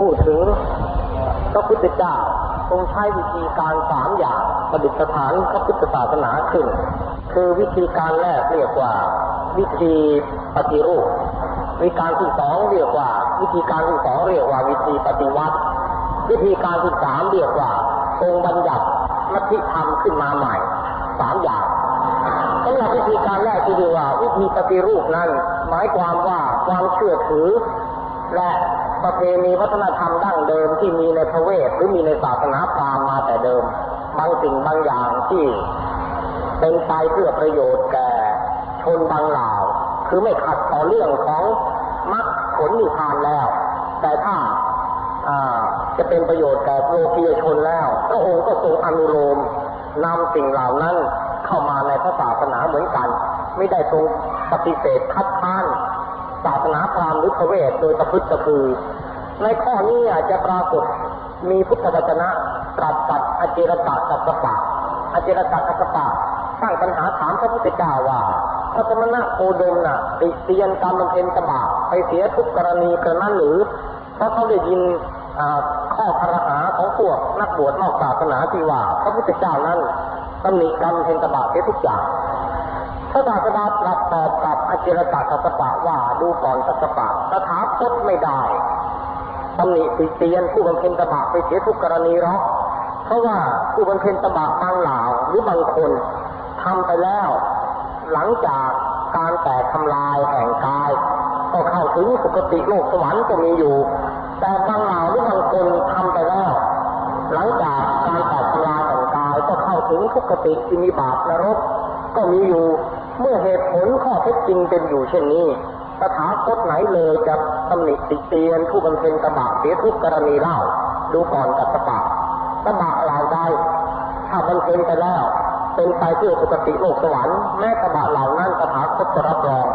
พูดถึงพระพุทธเจ้าทรงใช้วิธีการสามอย่างประดิษฐานพระพุทธศาสนาขึ้น คือวิธีการแรกเรียกว่า วิธีปฏิรูป วิธีการที่สองเรียกว่า วิธีการที่สองเรียกว่า วิธีปฏิวัติ วิธีการที่สามเรียกว่าทรงบัญญัติลัทธิธรรมขึ้นมาใหม่สามอย่างสำหรับวิธีการแรกที่เรียกว่า วิธีปฏิรูปนั้น หมายความว่าความเชื่อถือและ ประเพณีวัฒนธรรมดั้งเดิมที่มีในพระเวทหรือมีในศาสนาพราหมณ์มาแต่เดิม บางสิ่งบางอย่างที่เป็นไปเพื่อประโยชน์แก่ชนบางเหล่า คือไม่ขัดต่อเรื่องของมรรคผลนิพพานแล้ว แต่ถ้าจะเป็นประโยชน์แก่โลกียชนแล้วพระองค์ก็ทรงอนุโลมนำสิ่งเหล่านั้นเข้ามาในพระศาสนาเหมือนกัน ไม่ได้ทรงปฏิเสธคัดค้าน ศาสนาพราหมณ์หรือพระเวทโดยตะพึดตะพือ ในข้อนี้อาจจะปรากฏมีพุทธวจนะตรัสกับอจิรตะกัสสปะอจิรตะกัสสปะตั้งปัญหาถามพระพุทธเจ้าว่าพระสมณะโคดมน่ะติเตียนการบำเพ็ญตบะไปเสียทุกกรณีกระนั้นหรือ เพราะเขาได้ยินข้อคารหาของพวกนักบวชนอกศาสนาที่ว่า พระพุทธเจ้านั้นตำหนิการบำเพ็ญตบะเสียทุกอย่าง พระศาสดาตรัสตอบกับอจิรตะกัสปะว่าดูก่อนกัสปะตถาคตไม่ได้ตำหนิติเตียนผู้บำเพ็ญตบะไปเสียทุกกรณีหรอกเพราะว่าผู้บำเพ็ญตบะบางเหล่าหรือบางคนทำไปแล้ว หลังจากการแตกทำลายแห่งกาย ก็เข้าถึงสุคติโลกสวรรค์ก็มีอยู่ แต่บางเหล่าหรือบางคนทำไปแล้ว หลังจากการแตกทำลายแห่งกายก็เข้าถึงทุกติอินิบาตนรกก็มีอยู่ เมื่อเหตุผลข้อเท็จจริงเป็นอยู่เช่นนี้ตถาคตไหนเลยจะตำหนิติเตียนผู้บำเพ็ญตบะเสียทุกกรณีเล่า ดูก่อนกับตปะตบะเหล่าใดถ้าบำเพ็ญไปแล้ว เป็นไปเพื่อสุคติโลกสวรรค์แม้ตบะเหล่านั้นตถาคตจะรับรอง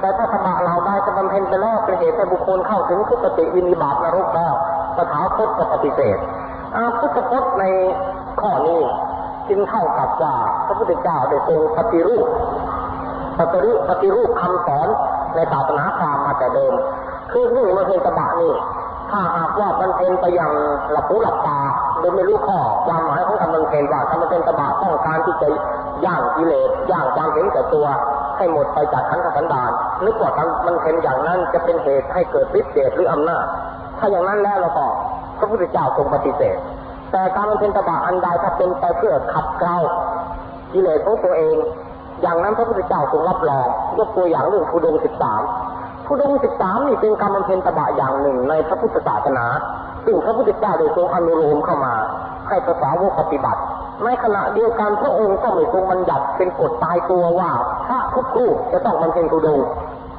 แต่ถ้าตบะเหล่าใดจะบำเพ็ญไปแล้วเป็นเหตุให้บุคคลเข้าถึงทุกติวินิบาตนรกแล้วตถาคตจะปฏิเสธอาพุทธพจน์ในข้อนี้จึงเท่ากับว่าพระพุทธเจ้าได้ทรงปฏิรูป ปฏิรูปปฏิรูปคำสอนในศาสนาพราหมณ์มาแต่เดิม คือนี่มันเป็นตบะนี่ ถ้าหากว่ามันเป็นไปอย่างหลับหูหลับตาโดยไม่รู้ข้อความหมายของคำมันเป็นว่าคำมันเป็นตบะต้องการที่จะย่างกิเลสย่างความเห็นแก่ตัวให้หมดไปจากขันธสันดานนึกว่าคำมันเป็นอย่างนั้นจะเป็นเหตุให้เกิดฤทธิ์เดชหรืออำนาจ ถ้าอย่างนั้นแล้วเราก็พระพุทธเจ้าทรงปฏิเสธ แต่การบำเพ็ญตบะอันใดถ้าเป็นไปเพื่อขัดเกลากิเลสของตัวเอง อย่างนั้นพระพุทธเจ้าทรงรับรองยกตัวอย่างเรื่องทุดงสิบสามทุดงสิบสามนี่เป็นการบำเพ็ญตบะอย่างหนึ่งในพระพุทธศาสนา ซึ่งพระพุทธเจ้าได้ทรงอนุโลมเข้ามา ให้ภาษาวกปฏิบัติ ในขณะเดียวกันพระองค์ก็ไม่ทรงบัญญัติเป็นกฎตายตัวว่าพระทุกรูปจะต้องบำเพ็ญทุดง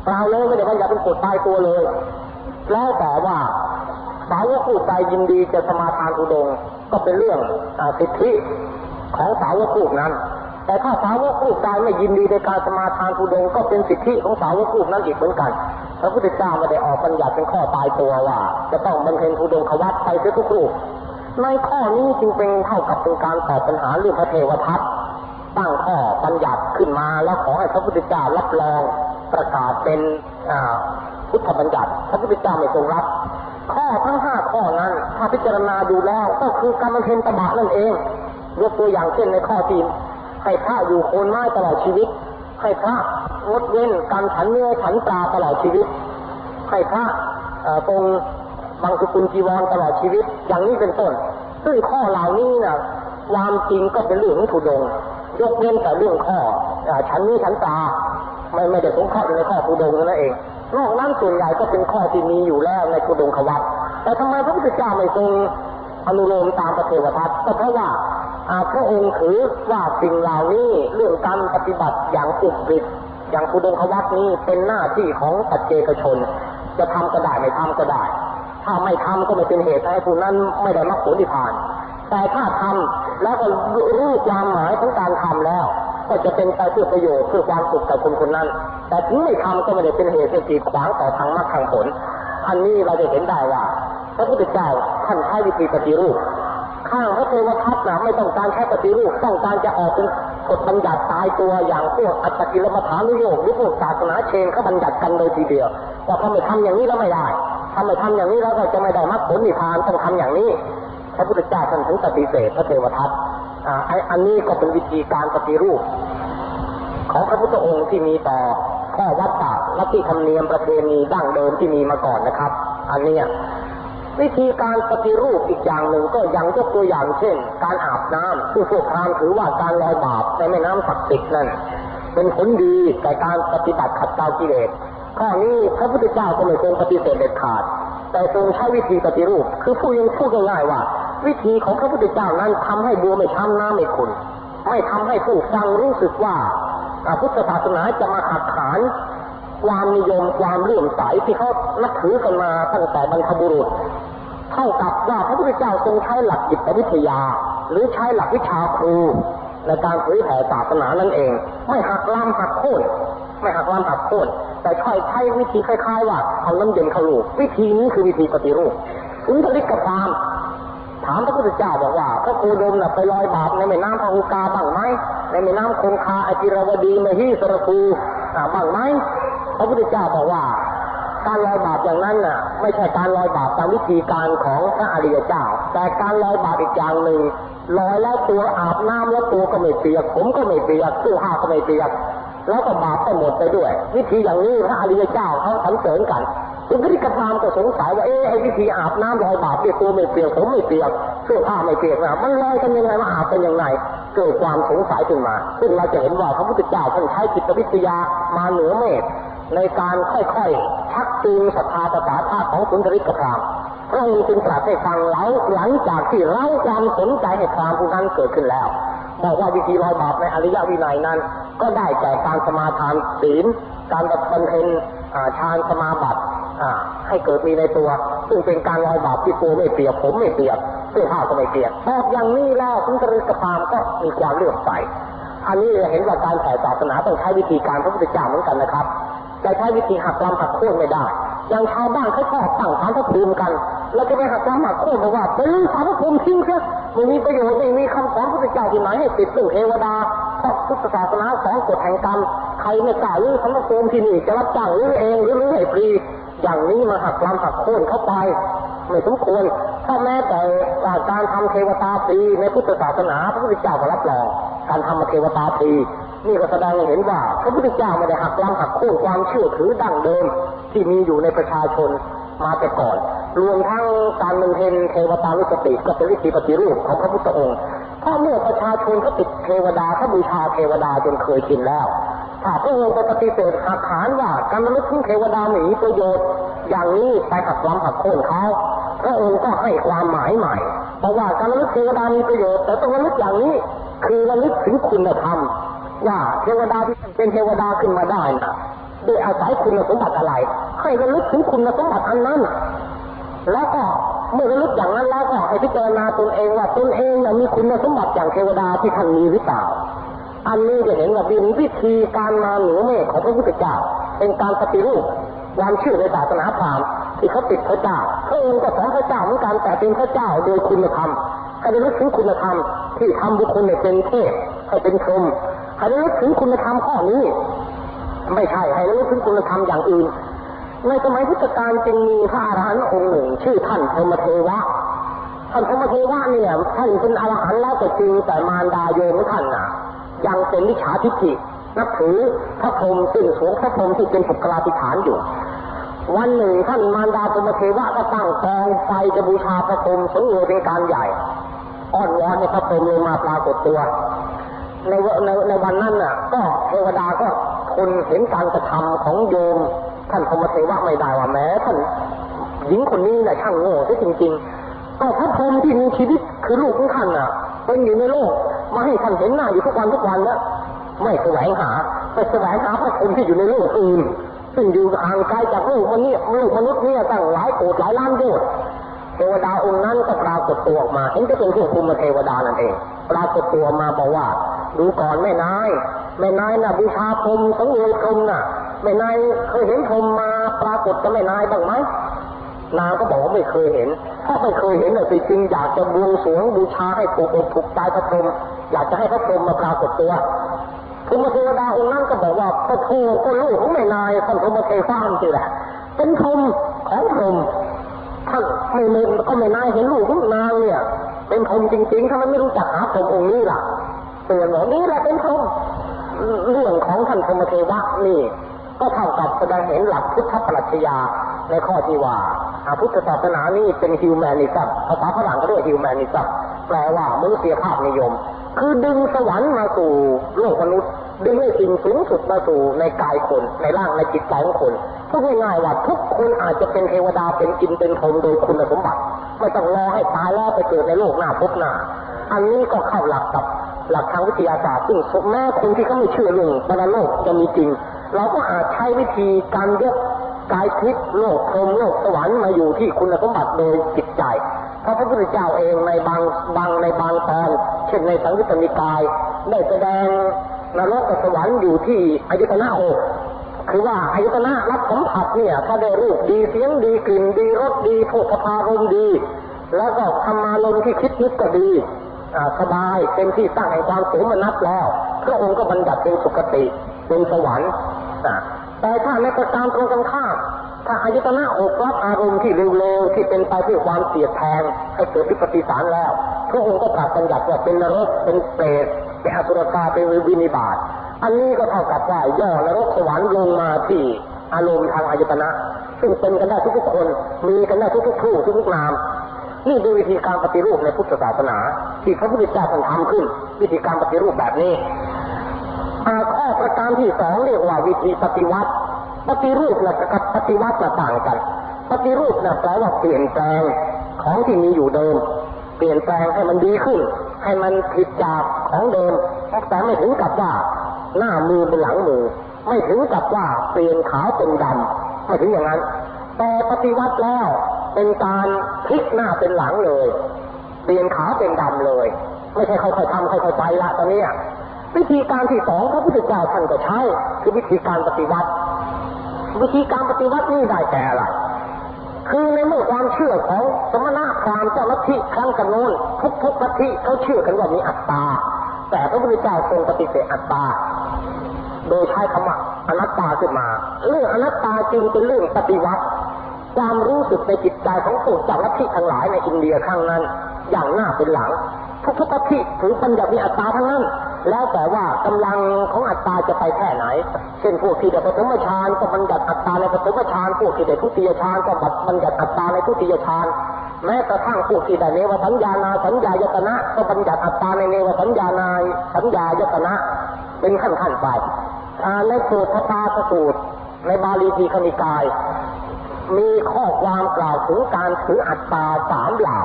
เปล่าเลยไม่ได้บัญญัติเป็นกฎตายตัวเลย แล้วแต่ว่าสาวกผู้ใจยินดีจะสมาทานอุดงก็เป็นเรื่องอสิทธิของสาวกผู้นั้น แต่ถ้าสาวกผู้ใจไม่ยินดีในการสมาทานอุดงก็เป็นสิทธิของสาวกผู้นั้นอีกเหมือนกัน พระพุทธเจ้าไม่ได้ออกบัญญัติเป็นข้อตายตัวว่า จะต้องบำเพ็ญอุดงควัตไปเสียทุกรูป ในข้อนี้จึงเป็นเท่ากับเป็นการตอบปัญหาเรื่องพระเทวทัตตั้งข้อบัญญัติขึ้นมาแล้วขอให้พระพุทธเจ้ารับรองประกาศเป็นพุทธบัญญัติ พระพุทธเจ้าไม่ทรงรับ ข้อทั้งห้าข้อนั้นถ้าพิจารณาดูแล้วก็คือการบำเพ็ญตบะนั่นเองยกตัวอย่างเช่นในข้อที่ ให้พระอยู่โคนไม้ตลอดชีวิต ให้พระงดเว้นการฉันเนื้อฉันปลาตลอดชีวิต ให้พระตรงบางสกุลจีวรตลอดชีวิต อย่างนี้เป็นต้น ซึ่งข้อเหล่านี้นะความจริงก็เป็นเรื่องของทุดง ยกเว้นแต่เรื่องข้อฉันนี้ฉันตาไม่ไม่ได้สงเคราะห์อในข้อทุดงนั่นเองนอกนั้นส่วนใหญ่ก็เป็นข้อที่มีอยู่แล้วในทุดงควัตแต่ทำไมพระพุทธเจ้าไม่ทรงอนุโลมตามพระเทวทัตก็เพราะว่า พระองค์ถือว่าสิ่งเหล่านี้เรื่องการปฏิบัติอย่างอุกฤษอย่างทุดงควัตนี้เป็นหน้าที่ของปัจเจกชน จะทำก็ได้ไม่ทำก็ได้ ถ้าไม่ทำก็ไม่เป็นเหตุให้ผู้นั้นไม่ได้มรรคผลนิพพาน แต่ถ้าทำแล้วก็รู้ความหมายของการทำแล้ว ก็จะเป็นไปเพื่อประโยชน์เพื่อความสุขกับคนคนนั้น แต่ถึงไม่ทำก็ไม่ได้เป็นเหตุให้กีดขวางต่อทางมรรคทางผล อันนี้เราจะเห็นได้ว่าพระพุทธเจ้าท่านใช้วิธีปฏิรูป ข้างพระเทวทัตนะไม่ต้องการแค่ปฏิรูปต้องการจะออกเป็นกฎบัญญัติตายตัวอย่างพวกอัตตกิลมัฐานุโยกหรือพวกศาสนาเชนเขาบัญญัติกันเลยทีเดียวว่าถ้าไม่ทำอย่างนี้แล้วไม่ได้ถ้าไม่ทำอย่างนี้แล้วก็จะไม่ได้มรรคผลนิพพานต้องทำอย่างนี้พระพุทธเจ้าท่านถึงปฏิเสธพระเทวทัตอ่าไอ้อันนี้ก็เป็นวิธีการปฏิรูป ของพระพุทธองค์ที่มีต่อข้อวัดตะลัทธิธรรมเนียมประเพณีดั้งเดิมที่มีมาก่อนนะครับ อันนี้ วิธีการปฏิรูปอีกอย่างหนึ่งก็ยังยกตัวอย่างเช่น การอาบน้ำผู้พวกพราหมณ์ถือว่าการลอยบาปในแม่น้ำศักดิ์สิทธิ์นั้นเป็นผลดีแต่การปฏิบัติขัดเกลากิเลสข้อนี้พระพุทธเจ้าก็ไม่ทรงปฏิเสธเด็ดขาด แต่ทรงใช้วิธีปฏิรูป คือพูดยังพูดง่ายๆว่า วิธีของพระพุทธเจ้านั้นทำให้บัวไม่ช้ำน้ำไม่ขุ่นไม่ทำให้ผู้ฟังรู้สึกว่าพุทธศาสนาจะมาหักขาน ความนิยมความเลื่อมใสที่เขานับถือกันมาตั้งแต่บรรพบุรุษเท่ากับว่าพระพุทธเจ้าทรงใช้หลักจิตวิทยา หรือใช้หลักวิชาครู ในการเผยแผ่ศาสนานั่นเอง ไม่หักล้ำหักโค่นไม่หักล้ำหักโค่นแต่ใช้ใช้วิธีคล้ายๆ ว่าเอาน้ำเย็นเข้าลูกวิธีนี้คือวิธีปฏิรูปถึงผลิตกับความถามพระพุทธเจ้าบอกว่าพระโคดมน่ะไปลอยบาปในแม่น้ำพาหุกาบ้างไหมในแม่น้ำคงคาอจิรวดีมหิสรภูบ้างไหม พระพุทธเจ้าบอกว่า การลอยบาปอย่างนั้นน่ะ ไม่ใช่การลอยบาปตามวิธีการของพระอริยเจ้า แต่การลอยบาปอีกอย่างหนึ่งลอยแล้วตัวอาบน้ำแล้วตัวก็ไม่เปียก ผมก็ไม่เปียกเสื้อผ้าก็ไม่เปียก แล้วก็บาปก็หมดไปด้วย วิธีอย่างนี้พระอริยเจ้าเขาสรรเสริญกันคุณพิกรามก็สงสัยว่าเอ๊ะไอ้วิธีอาบน้ำลอยบาปเนี่ยตัวไม่เปียกผมไม่เปียกเสื้อผ้าไม่เปียกนะมันลอยกันยังไงมาอาบกันยังไงเกิดความสงสัยขึ้นมา ซึ่งเราจะเห็นว่าพระพุทธเจ้าท่านใช้จิตวิทยามาเหนือเมฆ ในการค่อยๆชักจูงศรัทธาประสาทาของสุนทริกพรามพระองค์จึงตรัสให้ฟังแล้วหลังจากที่เล่าความสนใจให้พรามผู้นั้นเกิดขึ้นแล้วบอกว่าวิธีลอยบาปในอริยวินัยนั้น ก็ได้แก่การสมาทานศีลการบำเพ็ญฌานสมาบัติให้เกิดมีในตัว ซึ่งเป็นการลอยบาปที่ตัวไม่เปียกผมไม่เปียกเสื้อผ้าก็ไม่เปียกบอกอย่างนี้แล้วสุนทริกพรามก็มีความเลื่อมใสอันนี้เห็นว่าการแผ่ศาสนาต้องใช้วิธีการพระพุทธเจ้าเหมือนกันนะครับ แต่ใช้วิธีหักลำหักโค่นไม่ได้ อย่างชาวบ้านเขาชอบตั้งฐานพระภูมิกัน แล้วก็ไปหักลำหักโค่นบอกว่าไปลื้อฐานพระภูมิทิ้งเสียไม่มีประโยชน์ไม่มีคำสอนพระพุทธเจ้าที่ไหนให้ติดซึ่งเทวดาเพราะพุทธศาสนาสอนกฎแห่งกรรมใครไม่กล้าลื้อฐานพระภูมิที่นี่จะรับจ้างลื้อเองหรือลื้อให้ฟรีอย่างนี้มาหักลำหักโค่นเข้าไปไม่สมควรถ้าแม้แต่การทำเทวตาตีในพุทธศาสนาพระพุทธเจ้าก็รับรองการทำเทวตาตี นี่ก็แสดงให้เห็นว่าพระพุทธเจ้าไม่ได้หักล้ำหักโค่นความเชื่อถือดั้งเดิมที่มีอยู่ในประชาชนมาแต่ก่อน รวมทั้งการบำเพ็ญเทวตานุสติก็เป็นวิธีปฏิรูปของพระพุทธองค์เพราเมื่อประชาชนเขาติดเทวดาเขาบูชาเทวดาจนเคยชินแล้ว ถ้าพระองค์ไปปฏิเสธหักขานว่าการระลึกถึงเทวดาไม่มีประโยชน์ อย่างนี้ไปหักล้ำหักโค่นเขาพระองค์ก็ให้ความหมายใหม่เพราะว่าการระลึกเทวดามีประโยชน์ แต่ต้องระลึกอย่างนี้คือระลึกถึงคุณธรรม ว่าเทวดาที่เป็นเทวดาขึ้นมาได้นะด้วยอาศัยคุณสมบัติอะไร ให้ระลึกถึงคุณสมบัติอันนั้นแล้วก็เมื่อระลึกอย่างนั้นแล้วก็ให้พิจารณาตนเองว่าตนเองน่ะมีคุณสมบัติอย่างเทวดาที่ท่านมีหรือเปล่า อันนี้จะเห็นว่าเป็นวิธีการมาหนือเมฆของพระพุทธเจ้าเป็นการปฏิรูปความเชื่อในศาสนาพราหมณ์ที่เขาติดพระเจ้าพระองค์ก็สอนพระเจ้าเหมือนกันแต่เป็นพระเจ้าโดยคุณธรรมให้ระลึกถึงคุณธรรมที่ทำบุคคลเนี่ยเป็นเทพให้เป็นพรหม ให้ระลึกถึงคุณธรรมข้อนี้ ไม่ใช่ให้ระลึกถึงคุณธรรมอย่างอื่น ในสมัยพุทธกาลจึงมีพระอรหันต์องค์หนึ่ง ชื่อท่านพรมเทวะท่านพรมเทวะเนี่ยท่านเป็นอรหันต์แล้วแต่จริงแต่มารดาโยมท่านน่ะ ยังเป็นวิชาทิฏฐินับถือพระพรหมซึ่งสวงพระพรหมที่เป็นปุกราธิฐานอยู่ วันหนึ่งท่านมารดาพรมเทวะก็ตั้งกองไฟจะบูชาพระพรหมสงเวยเป็นการใหญ่อ้อนวอนให้พระพรหมลงมาปรากฏตัว ในในในวันนั้นน่ะ ก็เทวดาก็ทนเห็นการกระทำของโยม ท่านพมเทวะไม่ได้ว่าแม้ท่านหญิงคนนี้น่ะช่างโง่ซะจริง ๆ ก็พระพรหมที่มีชีวิตคือลูกของท่านน่ะเป็นอยู่ในโลกมาให้ท่านเห็นหน้าอยู่ทุกวันทุกวันแล้วไม่แสวงหาไปแสวงหาพระพรหมที่อยู่ในโลกอื่นซึ่งอยู่ห่างไกลจากลูกมันเนี่ยลูกมนุษย์เนี่ยตั้งหลายโกดหลายล้านโยชน์ เทวดาองค์นั้นก็ปรากฏตัวออกมาเห็นจะเป็นพวกภูมิเทวดานั่นเอง ปรากฏตัวมาบอกว่า ดูก่อนแม่นาย แม่นายน่ะบูชาพรมสังเวยพรมน่ะแม่นายเคยเห็นพรมมาปรากฏกับแม่นายบ้างไหมนางก็บอกว่าไม่เคยเห็น ถ้าไม่เคยเห็นน่ะสิจริงอยากจะบวงสรวงบูชาให้ถูกอกถูกใจพระพรหมอยากจะให้พระพรหมมาปรากฏตัวพรหมเทวดาองค์นั้นก็บอกว่าพระโทก็ลูกของแม่นายท่านพรหมเทวานสิแหละเป็นพรหมของพรหม ท่านไม่เมนก็ไม่นายเห็นลูกของนางเนี่ย เป็นพรหมจริงๆถ้านไม่รู้จักหาพรหมองค์นี้ล่ะเตือนบอกนี่แหละเป็นพรมเรื่องของท่านพรมเทวะนี่ ก็เท่ากับแสดงเห็นหลักพุทธปรัชญาในข้อที่ว่าอาพุทธศาสนานี่เป็น humanism ภาษาฝรั่งก็เรียก humanism แปลว่ามนุษยภาพนิยม คือดึงสวรรค์มาสู่โลกมนุษย์ ดึงให้สิ่งสูงสุดมาสู่ในกายคน ในร่างในจิตใจของคนพูดง่ายๆว่าทุกคนอาจจะเป็นเทวดาเป็นอินทร์เป็นพรหมโดยคุณสมบัติไม่ต้องรอให้ตายแล้วไปเกิดในโลกหน้าภพหน้า อันนี้ก็เข้าหลักกับหลักทางวิทยาศาสตร์ซึ่งแม้คนที่เขาไม่เชื่อเรื่องปรโลกจะมีจริง เราก็อาจใช้วิธีการยกกายทิพย์โลกพรมโลกสวรรค์มาอยู่ที่คุณสมบัติโดยจิตใจพระพระพุทธเจ้าเองในบางบางในบางตอนเช่นในสังยุตตนิกาย ได้แสดง นรกกับสวรรค์อยู่ที่อายตนะหกคือว่าอายตนะรับสัมผัสเนี่ย ถ้าได้รูปดีเสียงดีกลิ่นดีรสดีโภคภารมณ์ดี แล้วก็ธรรมารมที่คิดนึกก็ดีสบายเป็นที่ตั้งแห่งความสูงมนัสแล้วพระองค์ก็บัญญัติเป็นสุคติเป็นสวรรค์แต่ถ้าในประการตรงกันข้ามถ้าอายตนะอกรับอารมณ์ที่เร็วๆที่เป็นไปเพื่อความเสียดแทงให้เกิดวิปฏิสารแล้วพระองค์ก็ตรัสบัญญัติว่าเป็นนรกเป็นเปรต เป็นอสุรกาเป็นวินิบาตอันนี้ก็เท่ากับว่าย่อนรกสวรรค์ลงมาที่อารมณ์ทางอายตนะ ซึ่งเป็นกันได้ทุกๆคนมีกันได้ทุกๆผู้ทุกๆนามนี่คือวิธีการปฏิรูปในพุทธศาสนา ที่พระพุทธเจ้าท่านทำขึ้น วิธีการปฏิรูปแบบนี้อ่าข้อประการที่สองเรียกว่าวิธีปฏิวัติปฏิรูปนะกับปฏิวัตินะต่างกัน ปฏิรูปนะแปลว่าเปลี่ยนแปลงของที่มีอยู่เดิม เปลี่ยนแปลงให้มันดีขึ้น ให้มันผิดจากของเดิมแต่ไม่ถึงกับว่า หน้ามือเป็นหลังมือ ไม่ถึงกับว่าเปลี่ยนขาวเป็นดำไม่ถึงอย่างนั้น แต่ปฏิวัติแล้วเป็นการพลิกหน้าเป็นหลังเลย เปลี่ยนขาวเป็นดำเลย ไม่ใช่ค่อยๆทำค่อยๆไปละตอนนี้วิธีการที่สองพระพุทธเจ้าท่านก็ใช้คือวิธีการปฏิวัติ วิธีการปฏิวัตินี่ได้แก่อะไร คือในเมื่อความเชื่อของสมณะพราหมณ์เจ้าลัทธิครั้งกันโน้นทุกทุกๆลัทธิเขาเชื่อกันว่ามีอัตตา แต่พระพุทธเจ้าทรงปฏิเสธอัตตา โดยใช้คำว่าอนัตตาขึ้นมา เรื่องอนัตตาจึงเป็นเรื่องปฏิวัติ ความรู้สึกในจิตใจของพวกเจ้าลัทธิทั้งหลายในอินเดียครั้งนั้น อย่างหน้าเป็นหลัง ทุกๆลัทธิถือปัญญามีอัตตาทั้งนั้น แล้วแต่ว่ากำลังของอัตตาจะไปแค่ไหน เช่นพวกที่ได้ปฐมฌานก็บัญญัติอัตตาในปฐมฌานพวกที่ได้ทุติยฌานก็บัญญัติอัตตาในทุติยฌานแม้กระทั่งพวกที่ได้เนวสัญญานาสัญญายตนะก็บัญญัติอัตตาในเนวสัญญานาสัญญายตนะเป็นขั้นๆไปอ่าในสูตรพระพาสสูตรในบาลีทีคณิกาย มีข้อความกล่าวถึงการถืออัตตาสามเหล่า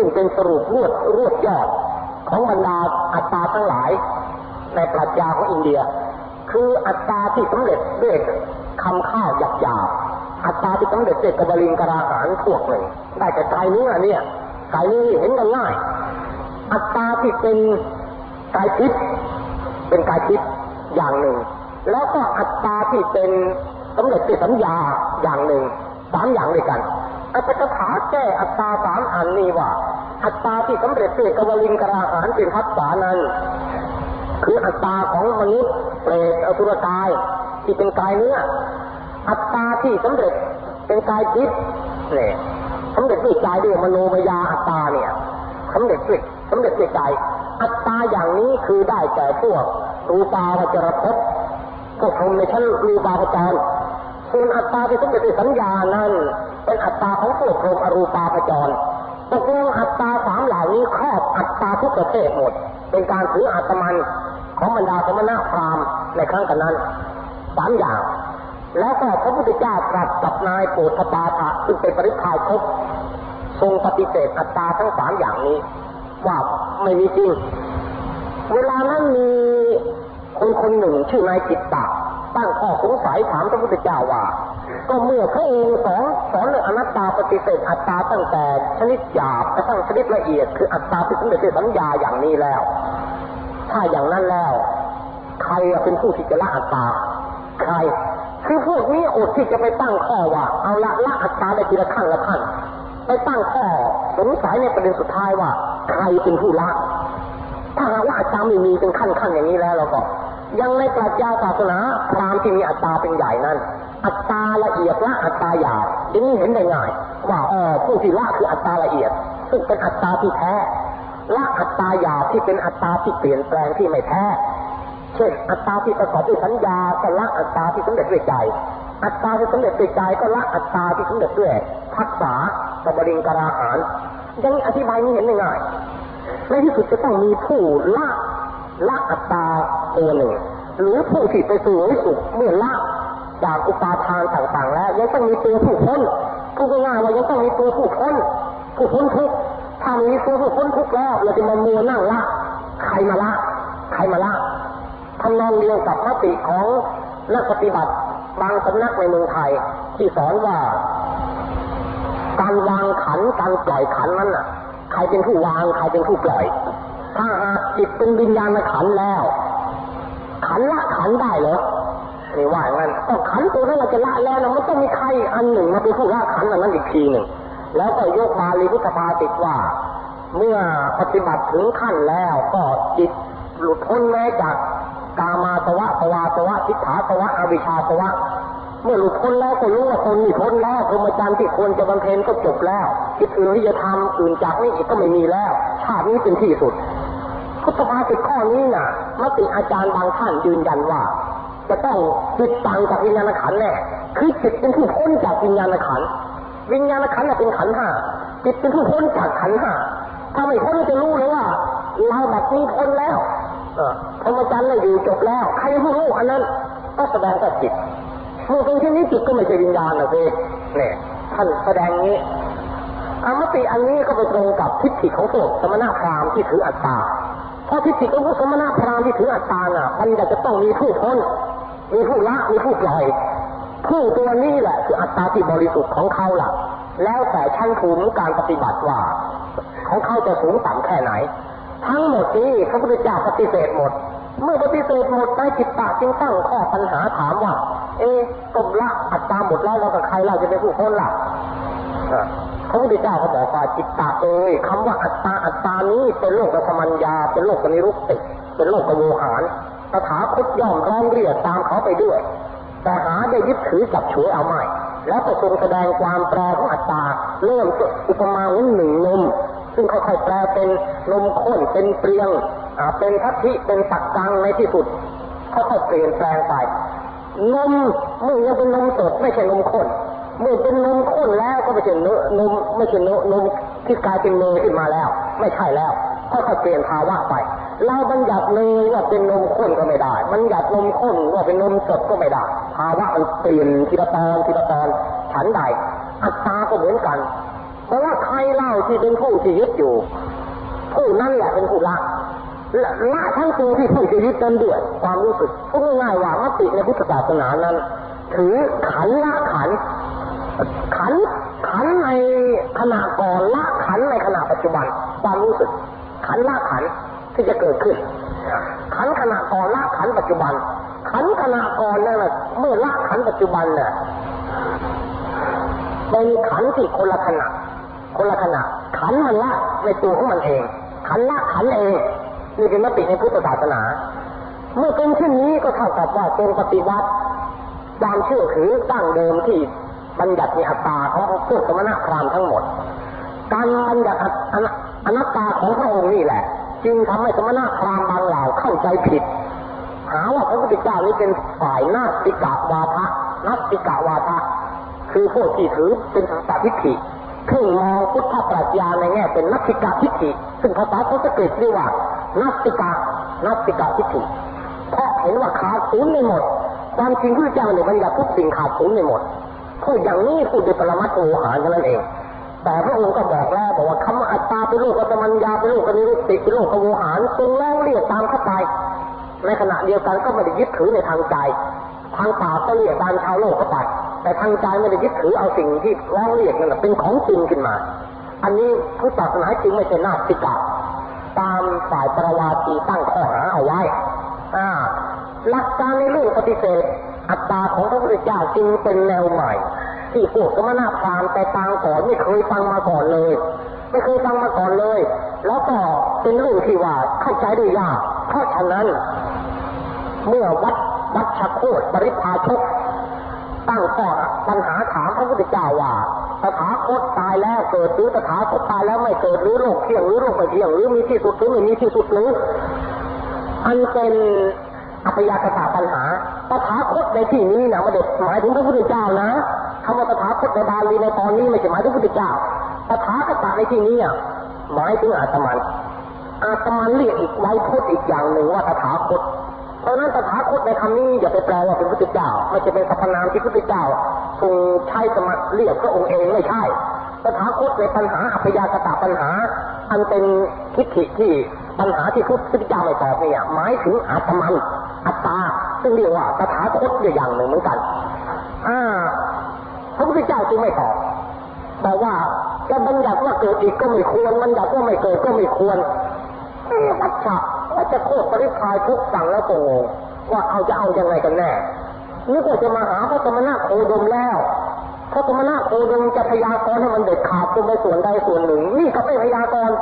ซึ่งเป็นสรุปรวดรวดยอดของบรรดาอัตตาทั้งหลาย ในปรัชญาของอินเดีย คืออัตตาที่สำเร็จด้วยคำข้าวหยาบหยาบๆอัตตาที่สำเร็จด้วยกบลิงกราหารพวกหนึ่งได้แต่กายนื้อเนี่ยกายนี้เห็นกันง่าย อัตตาที่เป็นกายทิพย์เป็นกายทิพย์อย่างหนึ่ง แล้วก็อัตตาที่เป็นสำเร็จด้วยสัญญาอย่างหนึ่งสามอย่างด้วยกัน อัตถกถาแก้อัตตาสามอันนี้ว่า อัตตาที่สำเร็จด้วยกวลิงกราหารเป็นพัฒษานั้น คืออัตตาของมนุษย์เปรตอสุรกาย ที่เป็นกายเนื้ออัตตาที่สำเร็จเป็นกายจิตเนี่ยสำเร็จด้วยกายด้วยมโนมยาอัตตาเนี่ยสำเร็จด้วยสำเร็จด้วยกายอัตตาอย่างนี้คือได้แก่พวกรูปาวจรภพพวกพรหมในชั้นรูปาวจร ส่วนอัตตาที่สำเร็จสัญญานั้น เป็นอัตตาของพวกพรมอรูปาวจรตกลงอัตตาสามเหล่านี้ครอบอัตตาทุกประเภทหมด เป็นการถืออัตมันของบรรดาสมณะพราหมณ์ในครั้งกันนั้นสามอย่าง แล้วก็พระพุทธเจ้าตรัสกับนายโปธปาทะซึ่งเป็นปริพายคบทรงปฏิเสธอัตตาทั้งสามอย่างนี้ ว่าไม่มีจริง เวลานั้นมีคนคนหนึ่งชื่อนายจิตตะ ตั้งข้อสงสัยถามพระพุทธเจ้าว่า ก็เมื่อพระองค์สอนสอนเรื่องอนัตตาปฏิเสธอัตตาตั้งแต่ชนิดหยาบกระทั่งชนิดละเอียด คืออัตตาที่สำเร็จด้วยสัญญาอย่างนี้แล้ว ถ้าอย่างนั้นแล้ว ใครเป็นผู้ที่จะละอัตตา ใคร คือพวกนี้อดที่จะไปตั้งข้อว่า เอาละละอัตตาได้ทีละขั้นละขั้นไปตั้งข้อสงสัยในประเด็นสุดท้ายว่า ใครเป็นผู้ละถ้าหากว่าอาจารย์ไม่มีเป็นขั้นขั้นอย่างนี้แล้วเราก็ ยังในปรัชญาศาสนาพรามที่มีอัตตาเป็นใหญ่นั้น อัตตาละเอียดละอัตตาหยาบอย่างนี้เห็นได้ง่ายว่าเออผู้ที่ละคืออัตตาละเอียด ซึ่งเป็นอัตตาที่แท้ละอัตตาหยาบที่เป็นอัตตาที่เปลี่ยนแปลงที่ไม่แท้เช่นอัตตาที่ประกอบด้วยสัญญาก็ละอัตตาที่สำเร็จด้วยใจ อัตตาที่สำเร็จด้วยใจก็ละอัตตาที่สำเร็จด้วยทักษะกับบริงกราหารยังอธิบายนี้เห็นได้ง่ายในที่สุดจะต้องมีผู้ละ ละอัตตาตัวหนึ่งหรือผู้ที่ไปสู่วิสุขเมื่อละจากอุปาทานต่างๆ แล้วยังต้องมีตัวผู้พ้นพูดง่ายๆว่ายังต้องมีตัวผู้พ้นผู้พ้นทุกถ้ามีตัวผู้พ้นทุกแล้วเราจะมามัวนั่งละใครมาละใครมาละทำนองเดียวกับมติของนักปฏิบัติบางสำนักในเมืองไทย ที่สอนว่า การวางขันการปล่อยขันนั้นน่ะ ใครเป็นผู้วางใครเป็นผู้ปล่อย ถ้าหากจิตเป็นวิญญาณขันแล้ว ขันละขันได้เหรอนี่ว่าอย่างนั้นต้องขันตัวนั้นเราจะละแล้วนะมันต้องมีใครอันหนึ่งมาเป็นผู้ละขันอันนั้นอีกทีหนึ่งแล้วก็ยกบาลีพุทธภาษิตว่า เมื่อปฏิบัติถึงขั้นแล้วก็จิตหลุดพ้นแม้จากกามาสวะภวาสวะทิฏฐาสวะอวิชชาสวะ เมื่อหลุดพ้นแล้วก็รู้ว่าตนนี่พ้นแล้วพรหมจรรย์ที่ควรจะบำเพ็ญก็จบแล้วคิดอื่นที่จะทำอื่นจากนี้อีกก็ไม่มีแล้ว ชาตินี้เป็นที่สุด พุทธภาษิตข้อนี้น่ะมติอาจารย์บางท่านยืนยันว่า จะต้องจิตต่างจากวิญญาณขันแน่คือจิตเป็นผู้พ้นจากวิญญาณขันวิญญาณขันธ์น่ะเป็นขันห้าจิตเป็นผู้พ้นจากขันห้าถ้าไม่พ้นจะรู้เลยว่าเราแบบนี้พ้นแล้วเออพรหมจรรย์น่ะอยู่จบแล้ว ใครผู้รู้อันนั้นก็แสดงกับจิตเมื่อเป็นเช่นนี้จิตก็ไม่ใช่วิญญาณนะสิเนี่ยท่านแสดงนี้อมติอันนี้ก็ไปตรงกับทิฏฐิของพวกสมณพราหมณ์ที่ถืออัตตา เพราะทิฏฐิของพวกสมณพราหมณ์ที่ถืออัตตาน่ะมันจะต้องมีผู้พ้นมีผู้ละมีผู้ปล่อยผู้ตัวนี้แหละคืออัตตาที่บริสุทธิ์ของเขาล่ะ แล้วแต่ชั้นภูมิการปฏิบัติว่า ของเขาจะสูงต่ำแค่ไหน ทั้งหมดนี้พระพุทธเจ้าปฏิเสธหมด เมื่อปฏิเสธหมดในจิตตะจึงตั้งข้อปัญหาถามว่า เอ๊ะกบละอัตตาหมดแล้วเรากับใครเราจะเป็นผู้พ้นล่ะ พระพุทธเจ้าเขาบอกว่าจิตตาเอ้ยคำว่าอัตตาอัตตานี้เป็นโลกสมัญญา เป็นโลกนิรุตติ เป็นโลกโวหารตถาคตย่อมร้องเรียกตามเขาไปด้วย แต่หาได้ยึดถือจับฉวยเอาไม่ แล้วก็ทรงแสดงความแปรของอัตตาเริ่มอุปมาว่าหนึ่งนม ซึ่งค่อยๆแปลเป็นนมข้นเป็นเปรียงเป็นทัพทิเป็นตักกังในที่สุดค่อยๆเปลี่ยนแปลงไปนมเมื่อยังเป็นนมสดไม่ใช่นมข้น เมื่อเป็นนมข้นแล้วก็ไม่ใช่นนมไม่ใช่นนมที่กลายเป็นเนยขึ้นมาแล้ว ไม่ใช่แล้วค่อยๆเปลี่ยนภาวะไปเราบัญญัติเนยว่าเป็นนมข้นก็ไม่ได้บัญญัตินมข้นว่าเป็นนมสดก็ไม่ได้ภาวะมันเปลี่ยนทีละตอนทีละตอนฉันใดอัตตาก็เหมือนกันเพราะว่าใครเล่าที่เป็นผู้ที่ยึดอยู่ผู้นั่นแหละเป็นผู้ละละละทั้งตัวที่ผู้จะยึดนั้นด้วยความรู้สึกพูดง่ายๆว่ามติในพุทธศาสนานั้น ถือขันละขัน ขันขันในขณะก่อนละขันในขณะปัจจุบัน ความรู้สึก ขันละขันที่จะเกิดขึ้น ขันขณะก่อนละขันปัจจุบัน ขันขณะก่อนนั่นแหละเมื่อละขันปัจจุบันเนี่ยเป็นขันที่คนละขณะคนละขณะขันมันละในตัวของมันเอง ขันละขันเองนี่เป็นมติในพุทธศาสนา เมื่อเป็นเช่นนี้ก็เท่ากับว่าทรงปฏิวัติความเชื่อถือตั้งเดิมที่ บัญญัติในอัตตาของพวกสมณพราหมณ์ทั้งหมด การบัญญัติอนัตตาของพระองค์นี่แหละ จึงทำให้สมณพราหมณ์บางเหล่าเข้าใจผิด หาว่าพระพุทธเจ้านี้เป็นฝ่ายนาติกาวาทะนัตติกาวาทะคือพวกที่ถือเป็นสัตตทิฏฐิครึ่งมองพุทธปรัชญาในแง่เป็นนัตติกาทิฏฐิซึ่งภาษาสันสกฤตเรียกว่านัตติกานัตติกาทิฏฐิเพราะเห็นว่าขาดศูนย์ในหมดความจริงพระเจ้าเนี่ยบัญญัติทุกสิ่งขาดศูนย์ในหมด พูดอย่างนี้พูดโดยปรมัตถ์โอหารเท่านั้นเอง แต่พระองค์ก็บอกแล้วบอกว่าคำอัตตาเป็นโลกกัตมัญญาเป็นโลกกนิรุตติเป็นโลกกโวหารทรงแล้วเรียกตามเข้าไป ในขณะเดียวกันก็ไม่ได้ยึดถือในทางใจ ทางปากก็เรียกตามชาวโลกเข้าไป แต่ทางใจไม่ได้ยึดถือเอาสิ่งที่ร้องเรียกนั่นเป็นของจริงขึ้นมา อันนี้พุทธศาสนาจริงไม่ใช่นาติกาตามฝ่ายปรวาทีตั้งข้อหาเอาไว้อ่าหลักการในเรื่องปฏิเสธ อัตตาของพระพุทธเจ้าจึงเป็นแนวใหม่ ที่พวกสมณพราหมณ์แต่ตางก่อนไม่เคยฟังมาก่อนเลย ไม่เคยฟังมาก่อนเลย แล้วก็เป็นเรื่องที่ว่าเข้าใจได้ยากเพราะฉะนั้น เมื่อวัดวัดชโคตปริพาชกตั้งข้อปัญหาถามพระพุทธเจ้าว่าตถาคตตายแล้วเกิดหรือตถาคตตายแล้วไม่เกิดหรือโลกเที่ยงหรือโลกไม่เที่ยงหรือมีที่สุดหรือไม่มีที่สุดหรืออันเป็น อัพยากตะปัญหาตถาคตในที่นี้นะไม่ได้หมายถึงพระพุทธเจ้านะคำว่าตถาคตในบาลีในตอนนี้ไม่ใช่หมายถึงพระพุทธเจ้าตถาคตในที่นี้อะหมายถึงอาตมัน อาตมันเรียกอีกไว้พจน์อีกอย่างหนึ่งว่าตถาคต เพราะนั้นตถาคตในคำนี้อย่าไปแปลว่าเป็นพระพุทธเจ้าไม่ใช่เป็นสรรพนามที่พระพุทธเจ้าทรงใช้สมัครเรียกพระองค์เองไม่ใช่ ตถาคตในปัญหาอัพยากตะปัญหา อันเป็นทิฏฐิที่ปัญหาที่พุทธเจ้าไม่ตอบเนี่ยหมายถึงอาตมันอัตตา ซึ่งเรียกว่าตถาคตอย่างหนึ่งเหมือนกันอ่าพระพุทธเจ้าจึงไม่ตอบบอกว่าจะบัญญัติว่าเกิดอีกก็ไม่ควรบัญญัติว่าไม่เกิดก็ไม่ควรวัชชะว่าจะโคตรปริพายทุกสั่งแล้วก็งว่าเอาจะเอายังไงกันแน่นึกว่าจะมาหาพระสมณะโคดมแล้ว ระสมณะโคดมจะพยากรณ์ให้มันเด็ดขาดไปส่วนใดส่วนหนึ่ง นี่ก็ไม่พยากรณ์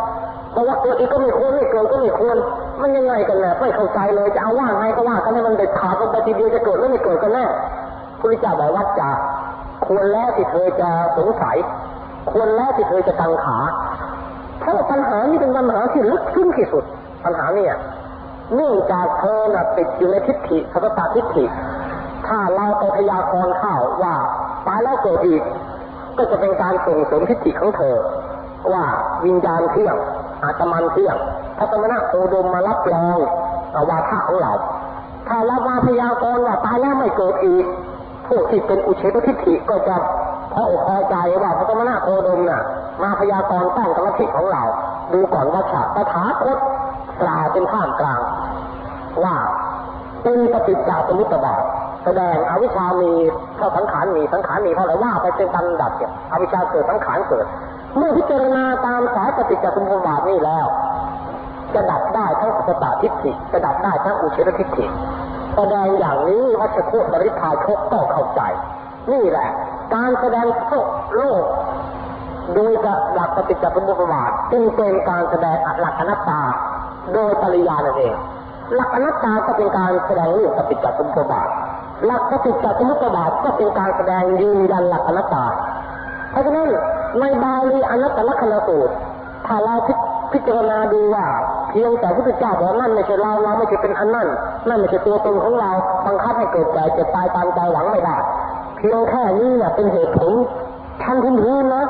บอกว่าเกิดอีกก็ไม่ควรไม่เกิดก็ไม่ควรมันยังไงกันแน่ไม่เข้าใจเลยจะเอาว่าไงก็ว่ากันให้มันเด็ดขาดลงไปทีเดียวจะเกิดหรือไม่เกิดกันแน่พระพุทธเจ้าบอกว่าจะควรแล้วที่เธอจะสงสัย ควรแล้วที่เธอจะกังขาเพราะปัญหานี้เป็นปัญหาที่ลึกซึ้งที่สุด ปัญหาเนี่ยเนื่องจากเธอน่ะติดอยู่ในทิฏฐิสัพพะทิฏฐิถ้าเราไปพยากรณ์เข้าว่า ตายแล้วเกิดอีก ก็จะเป็นการส่งเสริมทิฏฐิของเธอ ว่าวิญญาณเที่ยงอาตมันเที่ยงพระสมณะโคดมมารับรองวาทะของเราถ้าเรามาพยากรณ์ว่าตายแล้วไม่เกิดอีกพวกที่เป็นอุเฉททิฏฐิก็จะพออกพอใจว่าพระสมณะโคดมน่ะ มาพยากรณ์ตั้งกรรมทิของเรา ดูก่อนว่าฉะตถาคตกล่าวเป็นข้ามกลาง ว่าเป็นปฏิจจสมุปบาท แสดงอวิชชามีเพราะสังขารมีสังขารมีเพราะอะไรว่าไปเป็นตันดับเนี่ยอวิชชาเกิดสังขารเกิด เมื่อพิจารณาตามสายปฏิจจสมุปบาทนี่แล้วจะดับได้ทั้งสัตตทิฏฐิจะดับได้ทั้งอุเฉททิฏฐิแสดงอย่างนี้วัชโคตบริพาชกก็เข้าใจ นี่แหละ การแสดงโลกโดยหลักปฏิจจสมุปบาทจึงเป็นการแสดงหลักอนัตตา โดยปริยานั่นเองหลักอนัตตาก็เป็นการแสดงเรื่องปฏิจจสมุปบาท หลักปฏิจจสมุปบาทก็เป็นการแสดงยืนยันหลักอนัตตา เพราะฉะนั้นในบาลีอนัตตลกนสูตรถ้าเราพิจารณาดูว่าเพียงแต่พุทธเจ้าบอกนั่นไม่ใช่เราเราไม่ใช่เป็นอันนั่นนั่นไม่ใช่ตัวตนของเราบังคับให้เกิดแก่เจ็บตายตามใจหวังไม่ได้เพียงแค่นี้เนี่ยเป็นเหตุผลชั้นพื้นๆนะ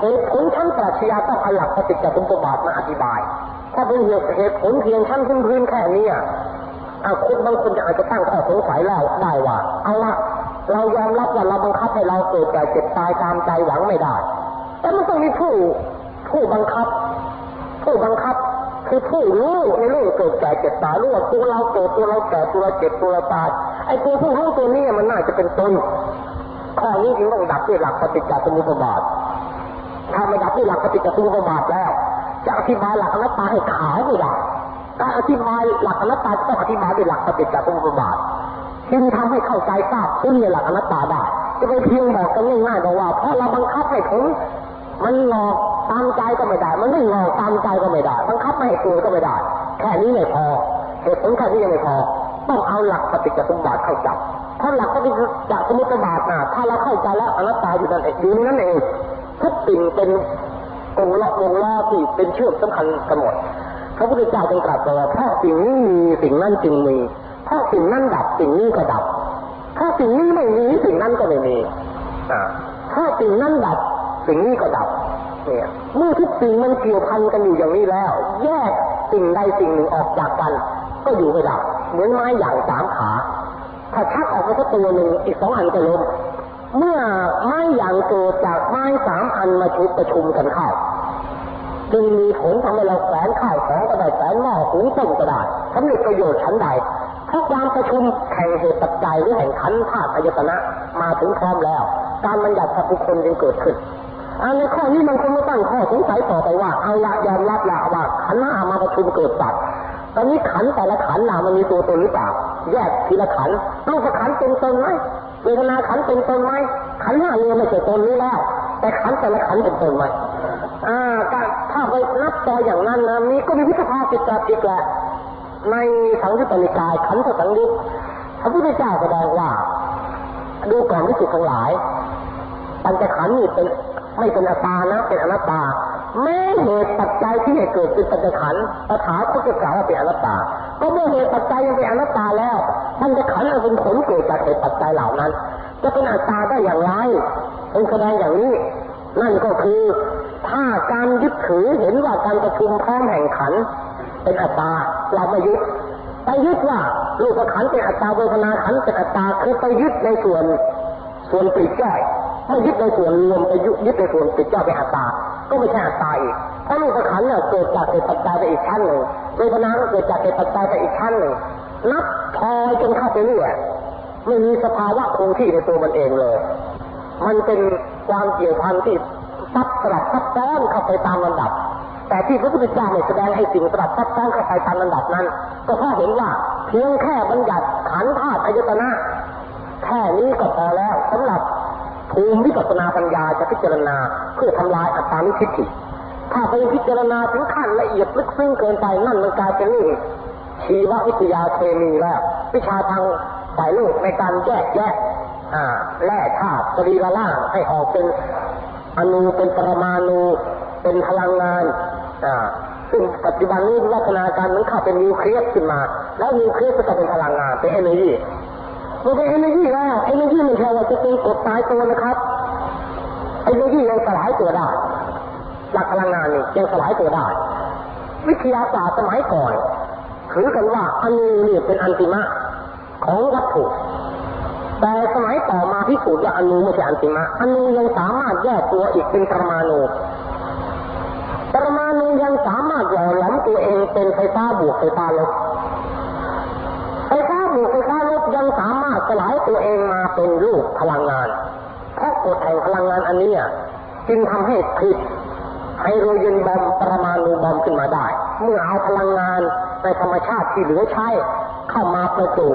เหตุผลชั้นปรัชญาต้องเอาหลักปฏิจจสมุปบาทมาอธิบาย ถ้าเป็นเหตุเหตุผลเพียงชั้นพื้นๆแค่นี้ เอะคนบางคนจะอาจจะตั้งข้อสงสัยแล้วได้ว่า เอาละเรายอมรับว่าเราบังคับให้เราเกิดแก่เจ็บตายตามใจหวังไม่ได้ แต่มันต้องมีผู้ผู้บังคับ ผู้บังคับคือผู้รู้ในเรื่องเกิดแก่เจ็บตายรู้ว่าตัวเราเกิดตัวเราแก่ตัวเราเจ็บตัวเราตายไอ้ตัวผู้รู้ตัวนี้มันน่าจะเป็นตนข้อนี้จึงต้องดับด้วยหลักปฏิจจสมุปบาทถ้าไม่ดับด้วยหลักปฏิจจสมุปบาทแล้ว จะอธิบายหลักอนัตตาให้ขายไม่ได้ การอธิบายหลักอนัตตาต้องอธิบายด้วยหลักปฏิจจสมุปบาทจึงทำให้เข้าใจทราบซึ่งในหลักอนัตตาได้ จะไปเพียงบอกกันง่ายๆบอกว่าเพราะเราบังคับให้ผมมันงอกตามใจก็ไม่ได้ มันไม่งอกตามใจก็ไม่ได้ บังคับไม่ให้ตัวก็ไม่ได้ แค่นี้ไม่พอเหตุผลแค่นี้ยังไม่พอ ต้องเอาหลักปฏิจจสมุปบาทเข้าจับถ้าหลักปฏิจจสมุปบาทนะถ้าเราเข้าใจแล้วอนัตตาอยู่นั่นเองอยู่ในนั้นเองทุกสิ่งเป็นกงล้อวงล้อที่เป็นเชือกสำคัญกันหมด ระพุทธเจ้าจึงตรัสว่าถ้าสิ่งนี้มีสิ่งนั้นจึงมี ถ้าสิ่งนั้นดับสิ่งนี้ก็ดับ ถ้าสิ่งนี้ไม่มีสิ่งนั้นก็ไม่มีอ่าถ้าสิ่งนั้นดับสิ่งนี้ก็ดับ เนี่ยเมื่อทุกสิ่งมันเกี่ยวพันกันอยู่อย่างนี้แล้ว แยกสิ่งใดสิ่งหนึ่งออกจากกัน ก็อยู่ไม่ได้เหมือนไม้อย่างสามขาถ้าชักออกไปสักตัวหนึ่งอีกสองอันก็ล้มเมื่อไม้อย่างเกิดจากไม้สามอันมาชุบประชุมกันเข้า จึงมีผลทำให้เราแขวนข้าวของก็ได้แขวนหม้อหุงต้มก็ได้สำเร็จประโยชน์ชั้นใดเพราะความประชุมแข่งเหตุปัจจัยหรือแห่งขันธ์าตุอายตนะมาถึงพร้อมแล้ว การบัญญัติสัพพุคนจึงเกิดขึ้นอันในข้อนี้มันคงไม่ตั้งข้อสงสัยต่อไปว่าเอาละยอมรับละว่าขันธ์ห้ามาประชุมเกิดสัตว์ตอนนี้ขันแต่ละขันธ์น่ะมันมีตัวตนหรือเปล่าแยกทีละขันรูปขันเป็นตนไหมเวทนาขันเป็นตนไหมขันห้าเนี่ยไม่ใช่ตนนี้แล้ว แต่ขันแต่ละขันเป็นตนไหมอ่าการถ้าไปนับต่อย่างนั้นนะมีก็มีวิสภาสิตจัดอีกแหละในสังยุตตนิกายขันธสังยุตพระพุทธเจ้าแสดงว่าดูก่อนที่สุดทั้งหลายปัญจขันธ์นี่เป็นไม่เป็นอัตตานะเป็นอนัตตาแม้เหตุปัจจัยที่ให้เกิดเป็นปัญจขันธ์ตถาคตจะกล่าวว่าเป็นอนัตตา ก็เมื่อเหตุปัจจัยยังเป็นอนัตตาแล้วปัญจขันธ์อันเป็นผลเกิดจากเหตุปัจจัยเหล่านั้น จะเป็นอัตตาได้อย่างไรเป็นแสดงอย่างนี้ นั่นก็คือ ถ้าการยึดถือเห็นว่าการประชุมพร้อมแห่งขันเป็นอัตตาเราไม่ยึดไปยึดว่าลูกขันเป็นอัตตาเวทนาขันเป็นอัตตาคือไปยึดในส่วนส่วนปลีกย่อยไม่ยึดในส่วนรวมไปยึดยึดในส่วนปลีกย่อยเป็นอัตตาก็ไม่ใช่อัตตาอีกเพราะรูปขันเนี่ยเกิดจากเหตุปัจจัยไปอีกชั้นหนึ่งเวทนาก็เกิดจากเหตุปัจจัยไปอีกชั้นหนึ่งนับพอยจนเข้าไปเรื่อยไม่มีสภาวะคงที่ในตัวมันเองเลย มันเป็นความเกี่ยวพันที่ ซับสลับซับซ้อนเข้าไปตามลำดับ แต่ที่พระพุทธเจ้าเนี่ยแสดงให้สิ่งสลับซับซ้อนเข้าไปตามลำดับนั้น ก็เพราะเห็นว่าเพียงแค่บัญญัติขันธ์ธาตุอายตนะแค่นี้ก็พอแล้วสำหรับภูมิวิปัสสนาปัญญาจะพิจารณาเพื่อทำลายอัตตานิทิฏฐิถ้าไปพิจารณาถึงขั้นละเอียดลึกซึ้งเกินไปนั่นมันกลายเป็นนี่ชีววิทยาเคมีแล้ว วิชาทางฝ่ายโลกในการแยกแยะแร่ธาตุสรีระล่างให้ออกเป็น อนูเป็นปรมาณูเป็นพลังงานอ่าซึ่งปัจจุบันนี้วิวัฒนาการมันเข้าเป็นนิวเคลียสขึ้นมา แล้วนิวเคลียสก็จะเป็นพลังงานเป็นเอเนจีมันเป็นเอเนจีแล้วเอเนจีไม่ใช่ว่าจะเป็นกดตายตัวนะครับเอเนจียังสลายตัวได้หลักพลังงานนี่ยังสลายตัวได้ วิทยาศาสตร์สมัยก่อนถือกันว่าอนูนี่เป็นอันติมะของวัตถุ แต่สมัยต่อมาพิสูจน์ว่าอนูไม่ใช่อันติมะอนูยังสามารถแยกตัวอีกเป็นปรมาณูปรมาณูยังสามารถหล่อหลอมตัวเองเป็นไฟฟ้าบวกไฟฟ้าลบไฟฟ้าบวกไฟฟ้าลบยังสามารถสลายตัวเองมาเป็นรูปพลังงานเพราะกฎแห่งพลังงานอันนี้จึงทำให้ผลิตไฮโดรเจนบอมปรมาณูบอมขึ้นมาได้ เมื่อเอาพลังงานในธรรมชาติที่เหลือใช้เข้ามาประจุ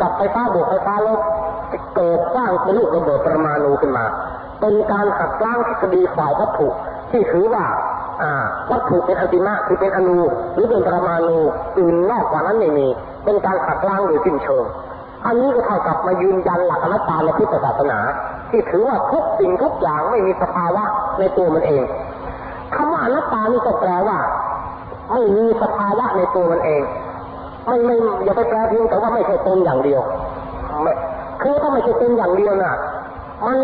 กับไฟฟ้าบวกไฟฟ้าลบเกิดสร้างเป็นลูกระเบิดประมาณูขึ้นมา เป็นการหักล้างทฤษฎีฝ่ายวัตถุที่ถือว่าอ่าวัตถุเป็นอันติมะคือเป็นอนูหรือเป็นประมาณูอื่นนอกกว่านั้นไม่มี เป็นการหักล้างโดยสิ้นเชิง อันนี้ก็เท่ากับมายืนยันหลักอนัตตาในพุทธศาสนา ที่ถือว่าทุกสิ่งทุกอย่างไม่มีสภาวะในตัวมันเองคำว่าอนัตตานี่ก็แปลว่า ไม่มีสภาวะในตัวมันเอง ไม่ไม่อย่าไปแปลเพียงแต่ว่าไม่ใช่ตนอย่างเดียวไม่คือถ้าไม่ใช่ตนอย่างเดียวน่ะ มัน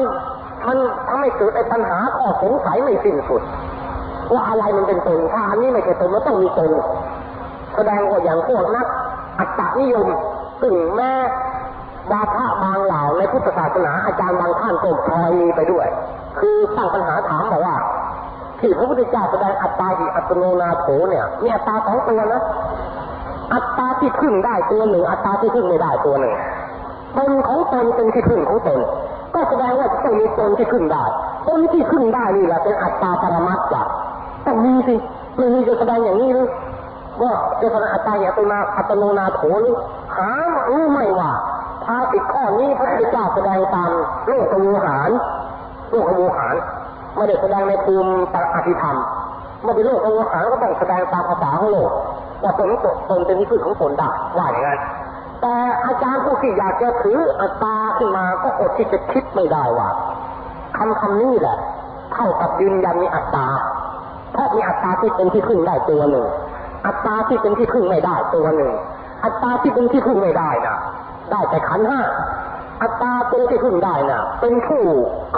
มันทำให้เกิดไอ้ปัญหาข้อสงสัยไม่สิ้นสุดว่าอะไรมันเป็นตนถ้าอันนี้ไม่ใช่ตนมันต้องมีตนแสดงว่าอย่างพวกนักอัตตนิยมซึ่งแม้บาพระบางเหล่าในพุทธศาสนาอาจารย์บางท่านก็พลอยมีไปด้วย คือตั้งปัญหาถามบอกว่า ที่พระพุทธเจ้าแสดงอัตตาอิอัตโนนาโถเนี่ยมีอัตตาสองตัวนะ อัตตาที่พึ่งได้ตัวหนึ่ง อัตตาที่พึ่งไม่ได้ตัวหนึ่งตนของตนเป็นที่พึ่งของตน ก็แสดงว่าจะต้องมีตนที่พึ่งได้ตนที่พึ่งได้นี่แหละเป็นอัตตาปรมัตถ์จ้ะต้องมีสิไม่มีจะแสดงอย่างนี้หรือว่าจะแสดงอัตตาอย่างเป็นาอัตโนนาโถหรือหารู้ไม่ว่าภาสิข้อนี้พระพุทธเจ้าแสดงตามโลกโวหารโลกโวหารไม่ได้แสดงในภูมิอภิธรรมเมื่อเป็นโลกโวหารก็ต้องแสดงตามภาษาของโลก ว่าตนของตนเป็นที่พึ่งของตนได้ว่าอย่างนั้นแต่อาจารย์ผู้ที่อยากจะถืออัตตาขึ้นมาก็อดที่จะคิดไม่ได้ว่าคำคำนี้แหละเท่ากับยืนยันมีอัตตาเพราะมีอัตตาที่เป็นที่พึ่งได้ตัวหนึ่งอัตตาที่เป็นที่พึ่งไม่ได้ตัวหนึ่งอัตตาที่เป็นที่พึ่งไม่ได้น่ะได้แต่ขันห้าอัตตาเป็นที่พึ่งได้น่ะเป็นผู้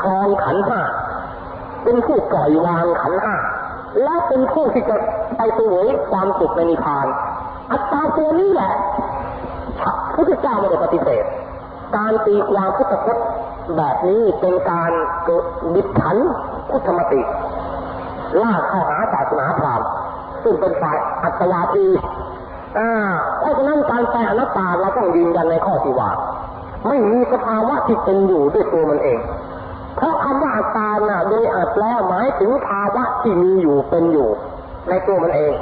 ครองขันห้าเป็นผู้ปล่อยวางขันห้า และเป็นผู้ที่จะไปเสวยความสุขในนิพพาน อัตตาตัวนี้แหละพุทธเจ้าไม่ได้ปฏิเสธ การตีความพุทธพจน์แบบนี้เป็นการกิดบิดขันพุทธมติล่าเข้าหาศาสนาพราหมณ์ซึ่งเป็นฝ่ายอัตวาทีอ่าเพราะฉะนั้นการแปลอนัตตาเราต้องยืนยันในข้อที่ว่า ไม่มีสภาวะที่เป็นอยู่ด้วยตัวมันเอง เพราะคำว่าอัตตาน่ะโดยอัดแล้วหมายถึงภาวะที่มีอยู่เป็นอยู่ ในตัวมันเอง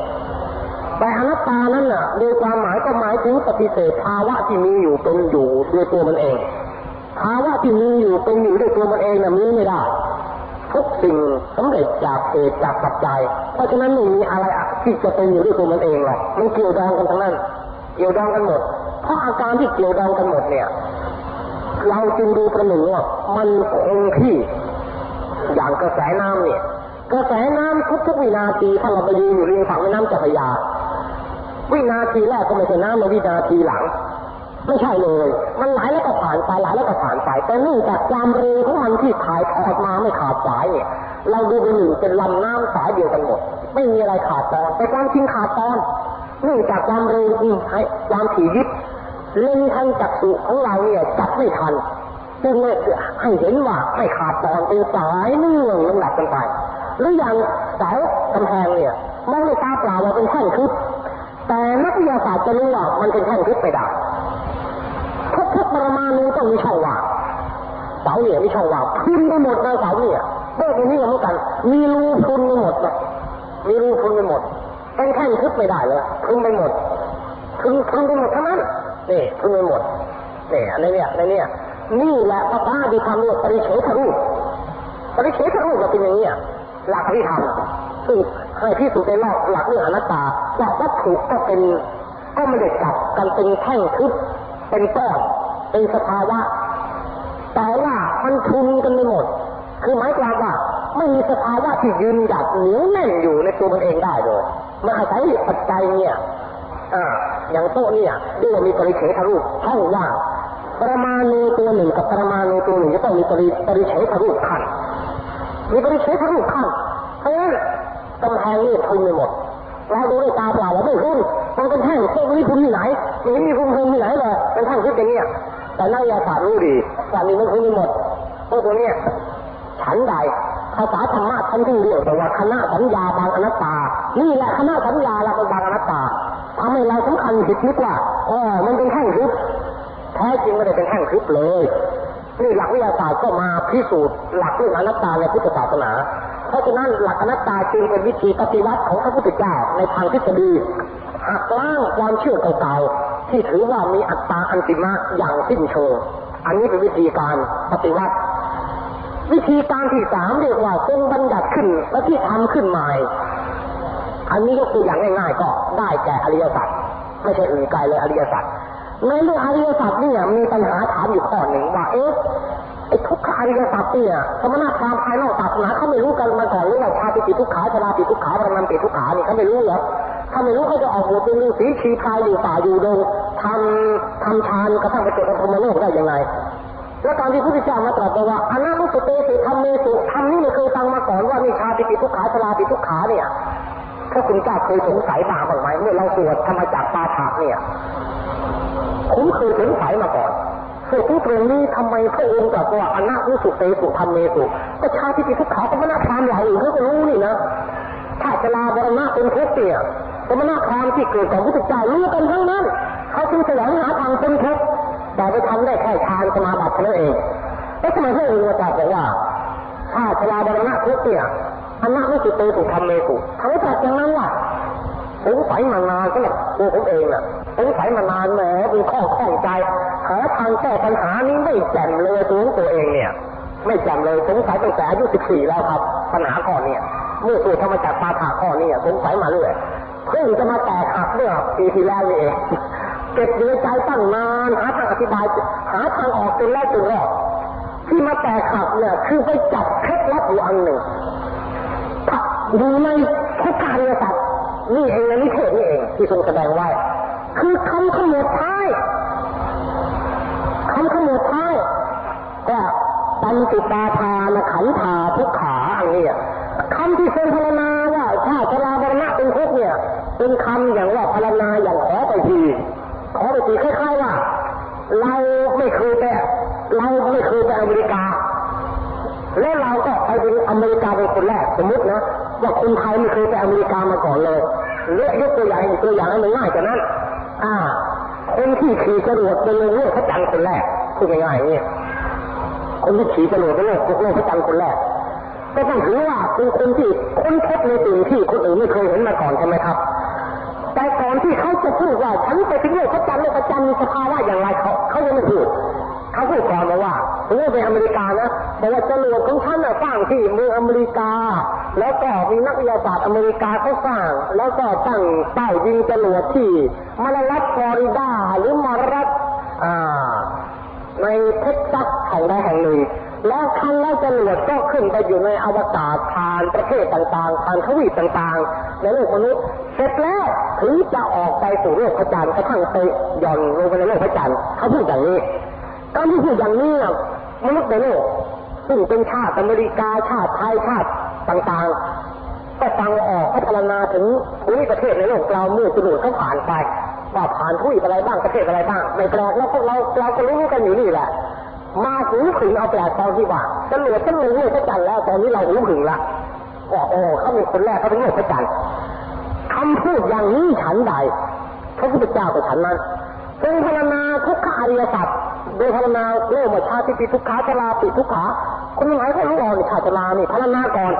แต่อนัตตานั้นน่ะโดยความหมายก็หมายถึงปฏิเสธภาวะที่มีอยู่เป็นอยู่ด้วยตัวมันเอง ภาวะที่มีอยู่เป็นอยู่ด้วยตัวมันเองน่ะมีไม่ได้ทุกสิ่งสำเร็จจากเหตุจากปัจจัย เพราะฉะนั้นไม่มีอะไรที่จะเป็นอยู่ด้วยตัวมันเองหรอกมันเกี่ยวดองกันทั้งนั้น เกี่ยวดองกันหมด เพราะอาการที่เกี่ยวดองกันหมดเนี่ย เราจึงดูประหนึ่งว่ามันคงที่ อย่างกระแสน้ำเนี่ย กระแสน้ำทุกๆวินาทีถ้าเราไปยืนอยู่ริมฝั่งแม่น้ำเจ้าพระยา วินาทีแรกก็ไม่ใช่น้ำมาวินาทีหลัง ไม่ใช่เลย มันไหลแล้วก็ผ่านไปไหลแล้วก็ผ่านไปแต่เนื่องจากความเร็วของมันที่ถ่ายทอดมาไม่ขาดสายเนี่ยเราดูเป็นหนึ่งเป็นลำน้ำสายเดียวกันหมด ไม่มีอะไรขาดตอนแต่ความจริงขาดตอนเนื่องจากความเร็วที่ให้ความถี่ยิบ เลนทันจักสุของเราเนี่ยจับไม่ทันจึงเลยให้เห็นว่าไม่ขาดตอนเป็นสายเนื่องลำดับกันไป หรืออย่างเสากำแพงเนี่ยมองด้วยตาเปล่าว่าเป็นแท่งทึบแต่นักวิทยาศาสตร์จะรู้ว่ามันเป็นแท่งทึบไปได้ทุกๆปรมาณูต้องมีช่องว่างเสาเนี่ยมีช่องว่างพิมพ์ไปหมดเลยเสาเนี่ยเด็กนี้เหมือนกัน มีรูพุ่นไปหมดเลยมีรูพุ่นไปหมดเป็นแท่งทึบไม่ได้เลยพึงไปหมดพึงพึงไปหมดทั้งนั้น นี่พึงไปหมดนี่ในเนี่ยในเนี่ย นี่แหละพระพาดีธรรมรียกปริเฉทรูปปริเฉทรูปก็เป็นอย่างนี้หลักที่ทำซึ่งให้ที่สุดในโลกหลักเรื่องอนัตตาว่าวัตถุก็เป็นก็ไม่ได้จับกันเป็นแท่งทึบเป็นก้อนเป็นสภาวะแต่ว่ามันทุนกันไม่หมด คือหมายความว่าไม่มีสภาวะที่ยืนหยัดเหนียวแน่นอยู่ในตัวมันเองได้เลยมันอาศัยปัจจัยเนี่ย อ่าอย่างโต๊ะเนี่ยเรียมีปริเฉทรูปช่องว่างประมาณูตัวหนึ่งกับประมาณูตัวหนึ่งจะต้องมีปริปริเฉทรูปขั้นมีปริเฉทรูปขั้นเพราะฉะนั้นกำแพงนี่ทุนไปหมดเราดูด้วยตาเปล่าเราไม่รู้มันเป็นแท่งเส้นนี้คุณที่ไหนมันไม่มีคุณคุณที่ไหนเลยเป็นแท่งที่เป็นเนี่ยแต่นักวิทยาศาสตร์รู้ดีว่ามีมันคุณไม่หมดพวกตัวเนี้ยฉันใดภาษาธรรมะท่านที่เรียกแต่ว่าคณะสัญญาบางอนัตตา นี่แหละคณะสัญญาเราเป็นบางอนัตตา ทำให้เราสำคัญผิดนึกว่าอ๋อมันเป็นแท่งทึบแท้จริงไม่ได้เป็นแท่งทึบเลยนี่หลักวิทยาศาสตร์ก็มาพิสูจน์หลักเรื่องอนัตตาในพุทธศาสนา เพราะฉะนั้นหลักอนัตตาจึงเป็นวิธีปฏิวัติของพระพุทธเจ้าในทางทฤษฎีหักล้างความเชื่อเก่าๆที่ถือว่ามีอัตตาอันติมะอย่างสิ้นเชิงอันนี้เป็นวิธีการปฏิวัติ วิธีการที่สามเรียกว่าทรงบัญญัติขึ้นและที่ทำขึ้นใหม่ อันนี้ก็คืออย่างง่าย ๆ ก็ได้แก่อริยสัจไม่ใช่อื่นไกลเลยอริยสัจในเรื่องอริยสัจเนี่ยมีปัญหาถามอยู่ข้อหนึ่งว่าเอ๊ะไอ้ทุกขอริยสัจเนี่ยสมณพราหมภายนอกศาสนาเขาไม่รู้กันมาก่อนหรือว่าชาติปิทุกขาชราปิทุกขาปรมันปิทุกขานี่เขาไม่รู้เหรอถ้าไม่รู้เขาจะออกบวชเป็นฤาษีชีพายอยู่ป่าอยู่ดงทำทำฌานกระทั่งไปเกิดเป็นพรหมโลกได้ยังไงแล้วตอนที่พระพุทธเจ้ามาตรัสว่าอนานุสเตสิธรรมเมสุธรรมนี่ไม่เคยฟังมาก่อนว่านี่ชาติปิทุกขาชราปิทุกขาเนี่ย ถ้าคุณเจ้าเคยสงสัยมาบ้างไหมเมื่อเราสวดธรรมจักรปาฐะเนี่ยผมเคยสงสัยมาก่อนเกิดที่ตรงนี้ทำไมพระองค์ตรัสว่าอนานุสุเตสุธรรมเมสุก็ชาติปิทุกข์เขาก็มนาพรามอย่าอื่นเขาก็รู้นี่นะถ้าชราบรณะเป็นทุกข์เนี่ยสมณพรามที่เกิดของพุทธเจ้ารู้กันทั้งนั้น เขาจึงแสวงหาทางเป็นทุกข์แต่ไปทำได้แค่ฌานสมาบัติเท่านั้นเองแล้วทำไมพระองค์ตรัสบอกว่าถ้าชราบรณะทุกข์เนี่ย อนานุสุเตสุธรรมเมสุเขาตรัสอย่างนั้นล่ะสงสัยมานานสำหรับตัวผมเองน่ะสงสัยมานานแหมเป็นข้อข้องใจหาทางแก้ปัญหานี้ไม่แจ่มเลยตัวตัวเองเนี่ย ไม่แจ่มเลยสงสัยตั้งแต่อายุ14แล้วครับ ปัญหาข้อเนี่ยเมื่อตัวธรรมจักรปาฐาข้อนี้สงสัยมาเรื่อยเพิ่งจะมาแตกหักเมื่อปีที่แล้วนี่เองเก็บอยู่ในใจตั้งนานหาทางอธิบายหาทางออกจนแรกจนรอดที่มาแตกหักเนี่ยคือไปจับเคล็ดลับอยู่อันหนึ่ง อยู่ในทุกการเรียสัตว์นี่เองนะนิเทศนี่เองที่ทรงแสดงไว้ คือคำขมวดท้ายคำขมวดท้ายก็ปัญติปาทานขันธาทุกขาอันนี้คำที่ทรงพรรณนาว่าถ้าชราบรณะเป็นทุกเนี่ย เป็นคำอย่างว่าพรรณนาอย่างขอไปทีขอไปทีคล้ายๆว่า เราไม่เคยไปเราไม่เคยไปอเมริกา แล้วเราก็ไปเป็นอเมริกาเป็นคนแรกสมมตินะ ว่าคนไทยไม่เคยไปอเมริกามาก่อนเลยเลือกยกตัวอย่างตัวอย่างให้มันง่ายกว่านั้น อ่า คนที่ขี่จรวดเป็นโลกพระจันทร์คนแรกพูดง่ายๆนี่คนที่ขี่จรวดเป็นโลกโลกพระจันทร์คนแรก ก็ต้องถือว่าเป็นคนที่ค้นพบในสิ่งที่คนอื่นไม่เคยเห็นมาก่อนใช่ไหมครับ แต่ก่อนที่เขาจะพูดว่าฉันไปถึงโลกพระจันทร์โลกพระจันทร์มีสภาวะอย่างไรเขาเขายังไม่พูดเขาพูดก่อนมาว่าสมมติไปอเมริกานะแต่ว่าจรวดของท่านน่ะสร้างที่เมืองอเมริกา แล้วก็มีนักวิทยาศาสตร์อเมริกาเขาสร้าง แล้วก็ตั้งเป้ายิงจรวดที่มาลารัฐฟลอริดาหรือมาลารัฐอ่าในเท็กซัสแห่งใดแห่งหนึ่งแล้วครั้นแล้วจรวดก็ขึ้นไปอยู่ในอวกาศผ่านประเทศต่างๆผ่านทวีปต่างๆในโลกมนุษย์เสร็จแล้วถึงจะออกไปสู่โลกพระจันทร์กระทั่งไปย่อนลงไปในโลกพระจันทร์เขาพูดอย่างนี้การที่พูดอย่างนี้น่ะมนุษย์ในโลกซึ่งเป็นชาติอเมริกาชาติไทยชาติ ต่างๆ ก็ฟังออกพัฒนาถึงภูมิประเทศในโลกเราเมื่อจรวดเขาผ่านไปว่าผ่านทวีปอะไรบ้างประเทศอะไรบ้างไม่แปลกแล้วพวกเราเราก็รู้กันอยู่นี่แหละ มาหูขึงเอาแปลกตอนที่ว่าจรวดจะลงโลกพระจันทร์แล้วตอนนี้เราหูขึงละว่าโอ้เขาเป็นคนแรกเขาเป็นโลกพระจันทร์คำพูดอย่างนี้ฉันใดพระพุทธเจ้ากับฉันนั้นทรงพรรณนาทุกขอริยสัจโดยพรรณนาโลกมาชาติปิทุกขาชราปิทุกขา คนหลายคนรู้อ่อนชาชรานี่พรรณนาก่อน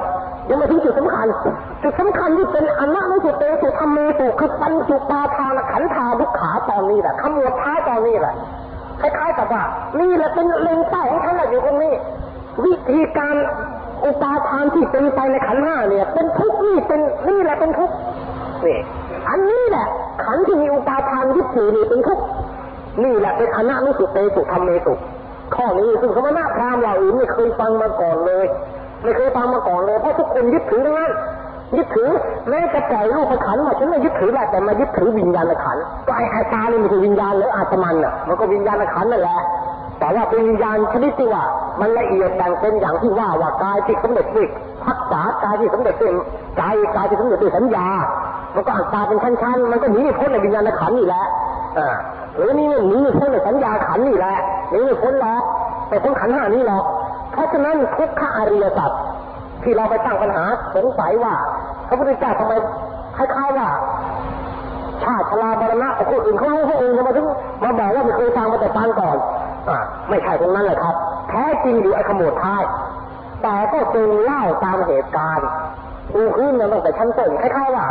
ยังม่ถึงจุดสำคัญ จุดสำคัญที่เป็นอนัตไม่สุเตสุธรรมเมสุคือปัญจุปาทานขันธาทุกขาตอนนี้แหละขมวดท้ายตอนนี้แหละคล้ายๆกับว่านี่แหละเป็นเล็งเป้าของท่านแหละอยู่ตรงนี้ วิธีการอุปาทานที่เป็นไปในขันห้าเนี่ย เป็นทุกข์นี่เป็นนี่แหละเป็นทุกข์นี่อันนี้แหละ ขันที่มีอุปาทานยึดถือนี่เป็นทุกข์นี่แหละเป็นอนัตนุสุเตสุธรรมเมสุ ข้อนี้ซึ่งสมณะพราหมณ์เหล่าอื่นไม่เคยฟังมาก่อนเลย ไม่เคยฟังมาก่อนเลยเพราะทุกคนยึดถือทั้งนั้นยึดถือแม้จะปล่อยรูปขันมาฉันไม่ยึดถือแหละแต่มายึดถือวิญญาณขันก็ไอ้อาตาเนี่ยมันคือวิญญาณหรืออาตมันอะมันก็วิญญาณขันนั่นแหละแต่ว่าเป็นวิญญาณชนิดที่ว่ามันละเอียดแบ่งเป็นอย่างที่ว่าว่ากายที่สำเร็จด้วยพักษากายที่สำเร็จด้วยกายกายที่สำเร็จด้วยสัญญา มันก็อัตตาเป็นชั้นๆ มันก็หนีไม่พ้นในวิญญาณขันธ์นี่แหละอ่าหรือนี่หนีไม่พ้นในสัญญาขันธ์นี่แหละหนีไม่พ้นหรอกแต่พ้นขันธ์ห้านี้หรอก เพราะฉะนั้นทุกขอริยสัจที่เราไปตั้งปัญหาสงสัยว่าพระพุทธเจ้าทำไมคล้ายๆว่าชาติชราบรณะของคนอื่นเขารู้เขาเองทำไมถึงมาบอกว่าไม่เคยฟังมาแต่ฟังก่อนอ่าไม่ใช่ตรงนั้นเลยครับ แท้จริงอยู่ไอ้ขโมดท้ายแต่ก็จึงเล่าตามเหตุการณ์ ดูขึ้นมาตั้งแต่ชั้นต้นคล้ายๆว่า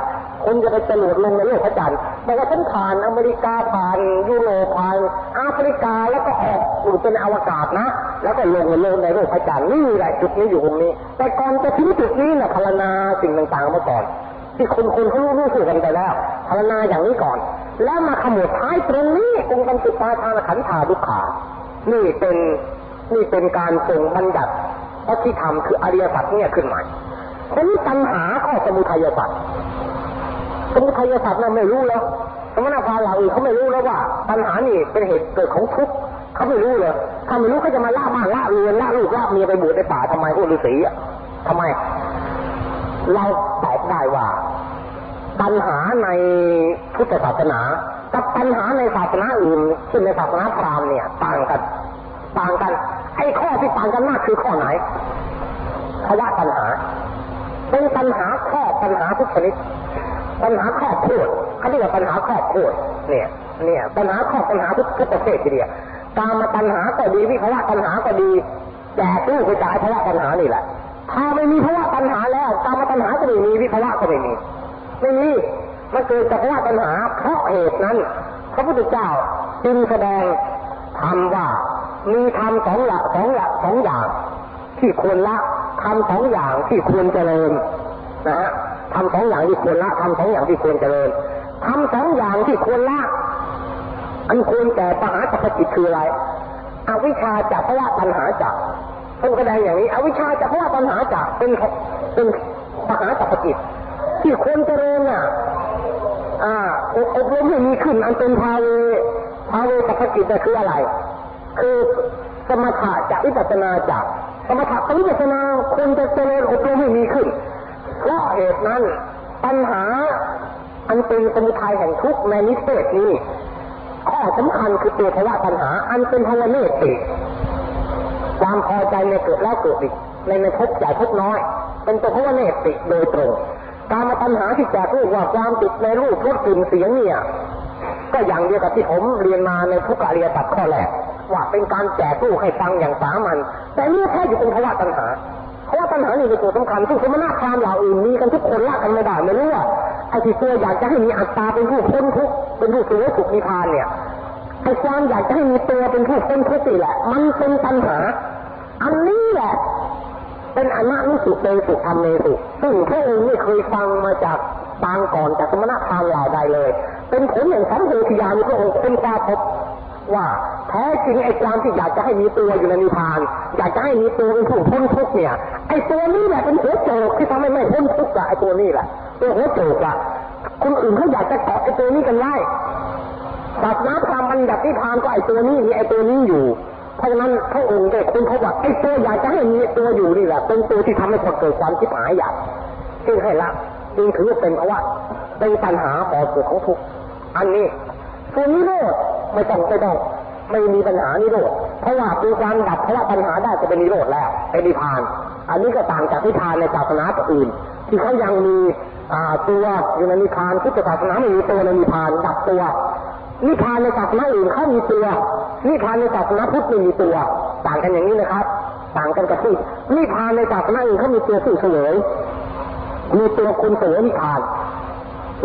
คนจะไปจรวดลงในโลกพระจันทร์บอกว่าฉันผ่านอเมริกาผ่านยุโรปผ่านแอฟริกาแล้วก็ออกอยู่เป็นอวกาศนะ แล้วก็ลงในโลกในโลกพระจันทร์นี่แหละจุดนี้อยู่ตรงนี้ แต่ก่อนจะถึงจุดนี้นะพรรณนาสิ่งต่างๆมาก่อน ที่คนคนเขารู้รู้สึกกันไปแล้วพรรณนาอย่างนี้ก่อน แล้วมาขมวดท้ายตรงนี้องค์ปัญจุปาทานขันธาดุขา นี่เป็นนี่เป็นการทรงบัญญัติพระที่ทำคืออริยสัจเนี่ยขึ้นใหมา ค้นตัณหาข้อสมุทัยสัจสมุทัยสัจน่ะไม่รู้แล้วสมณพราหมณ์เหล่าอื่นเขาไม่รู้แล้วว่าปัญหานี่เป็นเหตุเกิดของทุกข์เขาไม่รู้เลยถ้าไม่รู้เขาจะมาล่าบ้านล่าเรือนล่าลูกล่าเมียไปบวชในป่าทำไมโอ้ฤาษีอะทำไม เราตอบได้ว่าปัญหาในพุทธศาสนากับปัญหาในศาสนาอื่นเช่นในศาสนาพราหมณ์เนี่ย ต่างกันต่างกัน ไอ้ข้อที่ต่างกันมากคือข้อไหนภาวะปัญหา เป็นปัญหาข้อปัญหาทุกชนิด ปัญหาครอบครัวเขาเรียกว่าปัญหาครอบครัวเนี่ย เนี่ย ปัญหาครอบปัญหาทุกทุกประเภททีเดียวตามมาปัญหาก็ดีวิภาวะปัญหาก็ดีแจกตู้ไปจ่ายภาวะปัญหานี่แหละ ถ้าไม่มีภาวะปัญหาแล้วตามมาปัญหาก็ไม่มีวิภาวะก็ไม่มีไม่มีมันเกิดจากภาวะปัญหาเพราะเหตุนั้น พระพุทธเจ้าจึงแสดงธรรมว่ามีธรรมสองอย่างสองอย่างสองอย่างที่ควรละ ทำสองอย่างที่ควรเจริญนะฮะทำสองอย่างที่ควรละทำสองอย่างที่ควรเจริญทำสองอย่างที่ควรละอันควรแก่ปหาสัพพจิตคืออะไรอวิชชาจากเพราะว่าปัญหาจากท่านแสดงอย่างนี้ อวิชชาจากเพราะว่าปัญหาจากเป็นเป็นปหาสัพพจิตที่ควรเจริญน่ะอ่าอบอบรมให้มีขึ้น อันเป็นภาเวภาเวสัพพจิตน่ะคืออะไร คือสมถะจากวิปัสนาจาก สมถะกับวิปัสนาควรจะเจริญอบรมให้มีขึ้น เพราะเหตุนั้นปัญหาอันเป็นสมุทัยแห่งทุกข์ในนิเทศนี้ ข้อสำคัญคือตัวภาวะปัญหา อันเป็นภาวะเนติความพอใจในเกิดแล้วเกิดอีกในในพบใหญ่พบน้อย เป็นตัวภาวะเนติโดยตรงการมาปัญหาที่แจกรูปว่าความติดในรูปรสกลิ่นเสียงเนี่ย ก็อย่างเดียวกับที่ผมเรียนมาในทุกอริยสัจข้อแรก ว่าเป็นการแจกรูปให้ฟังอย่างสามัญแต่นี่แค่อยู่เป็นภาวะปัญหาเพราะว่าปัญหานี่เป็นตัวสำคัญซึ่งสมณะพราหมณ์เหล่าอื่นมีกันทุกคนละกันไม่ได้ไม่รู้ว่าไอ้ที่ตัวอยากจะให้มีอัตตาเป็นผู้พ้นทุกข์เป็นผู้สู่สุขนิพานเนี่ยไอ้ความอยากจะให้มีตัวเป็นผู้พ้นทุกข์นี่แหละ มันเป็นปัญหา อันนี้แหละเป็นอนันุสุเตสุธรรมเมสุซึ่งพระองค์ไม่เคยฟังมาจากปางก่อนจากสมณพราหมณ์เหล่าใดเลย เป็นผลแห่งสัมเพธิยานุพระองค์เป็นตาพบว่า แท้จริงไอ้ความที่อยากจะให้มีตัวอยู่ในนิพพาน อยากจะให้มีตัวเป็นผู้พ้นทุกข์เนี่ย ไอ้ตัวนี้แหละเป็นหัวโจกที่ทำให้ไม่พ้นทุกข์อะไอ้ตัวนี้แหละตัวหัวโจกอะคนอื่นเขาอยากจะเกาะไอ้ตัวนี้กันไว้ศาสนาพราหมณ์บัญญัตินิพพานก็ไอ้ตัวนี้มีไอ้ตัวนี้อยู่เพราะฉะนั้นพระองค์ได้ค้นพบว่าไอ้ตัวอยากจะให้มีตัวอยู่นี่แหละเป็นตัวที่ทำให้คนเกิดความคิดหายอยากจึงให้ละจึงถือว่าเป็นเพราว่าเป็นปัญหาบ่อเกิดของทุกอันนี้ส่วนนิโรธไม่ต้องไม่ต้อง ไม่มีปัญหานิโรธเพราะว่าเป็นการดับเพราะว่าปัญหาได้จะเป็นนิโรธแล้วเป็นนิพาน อันนี้ก็ต่างจากนิพานในศาสนาอื่น ที่เขายังมีตัวอยู่ในนิพานพุทธศาสนาไม่มีตัวในนิพานดับตัวนิพานในศาสนาอื่นเขามีตัวนิพานในศาสนาพุทธไม่มีตัว ต่างกันอย่างนี้นะครับ ต่างกันกับที่นิพานในศาสนาอื่นเขามีตัวผู้เสวยมีตัวคนเสวยนิพพาน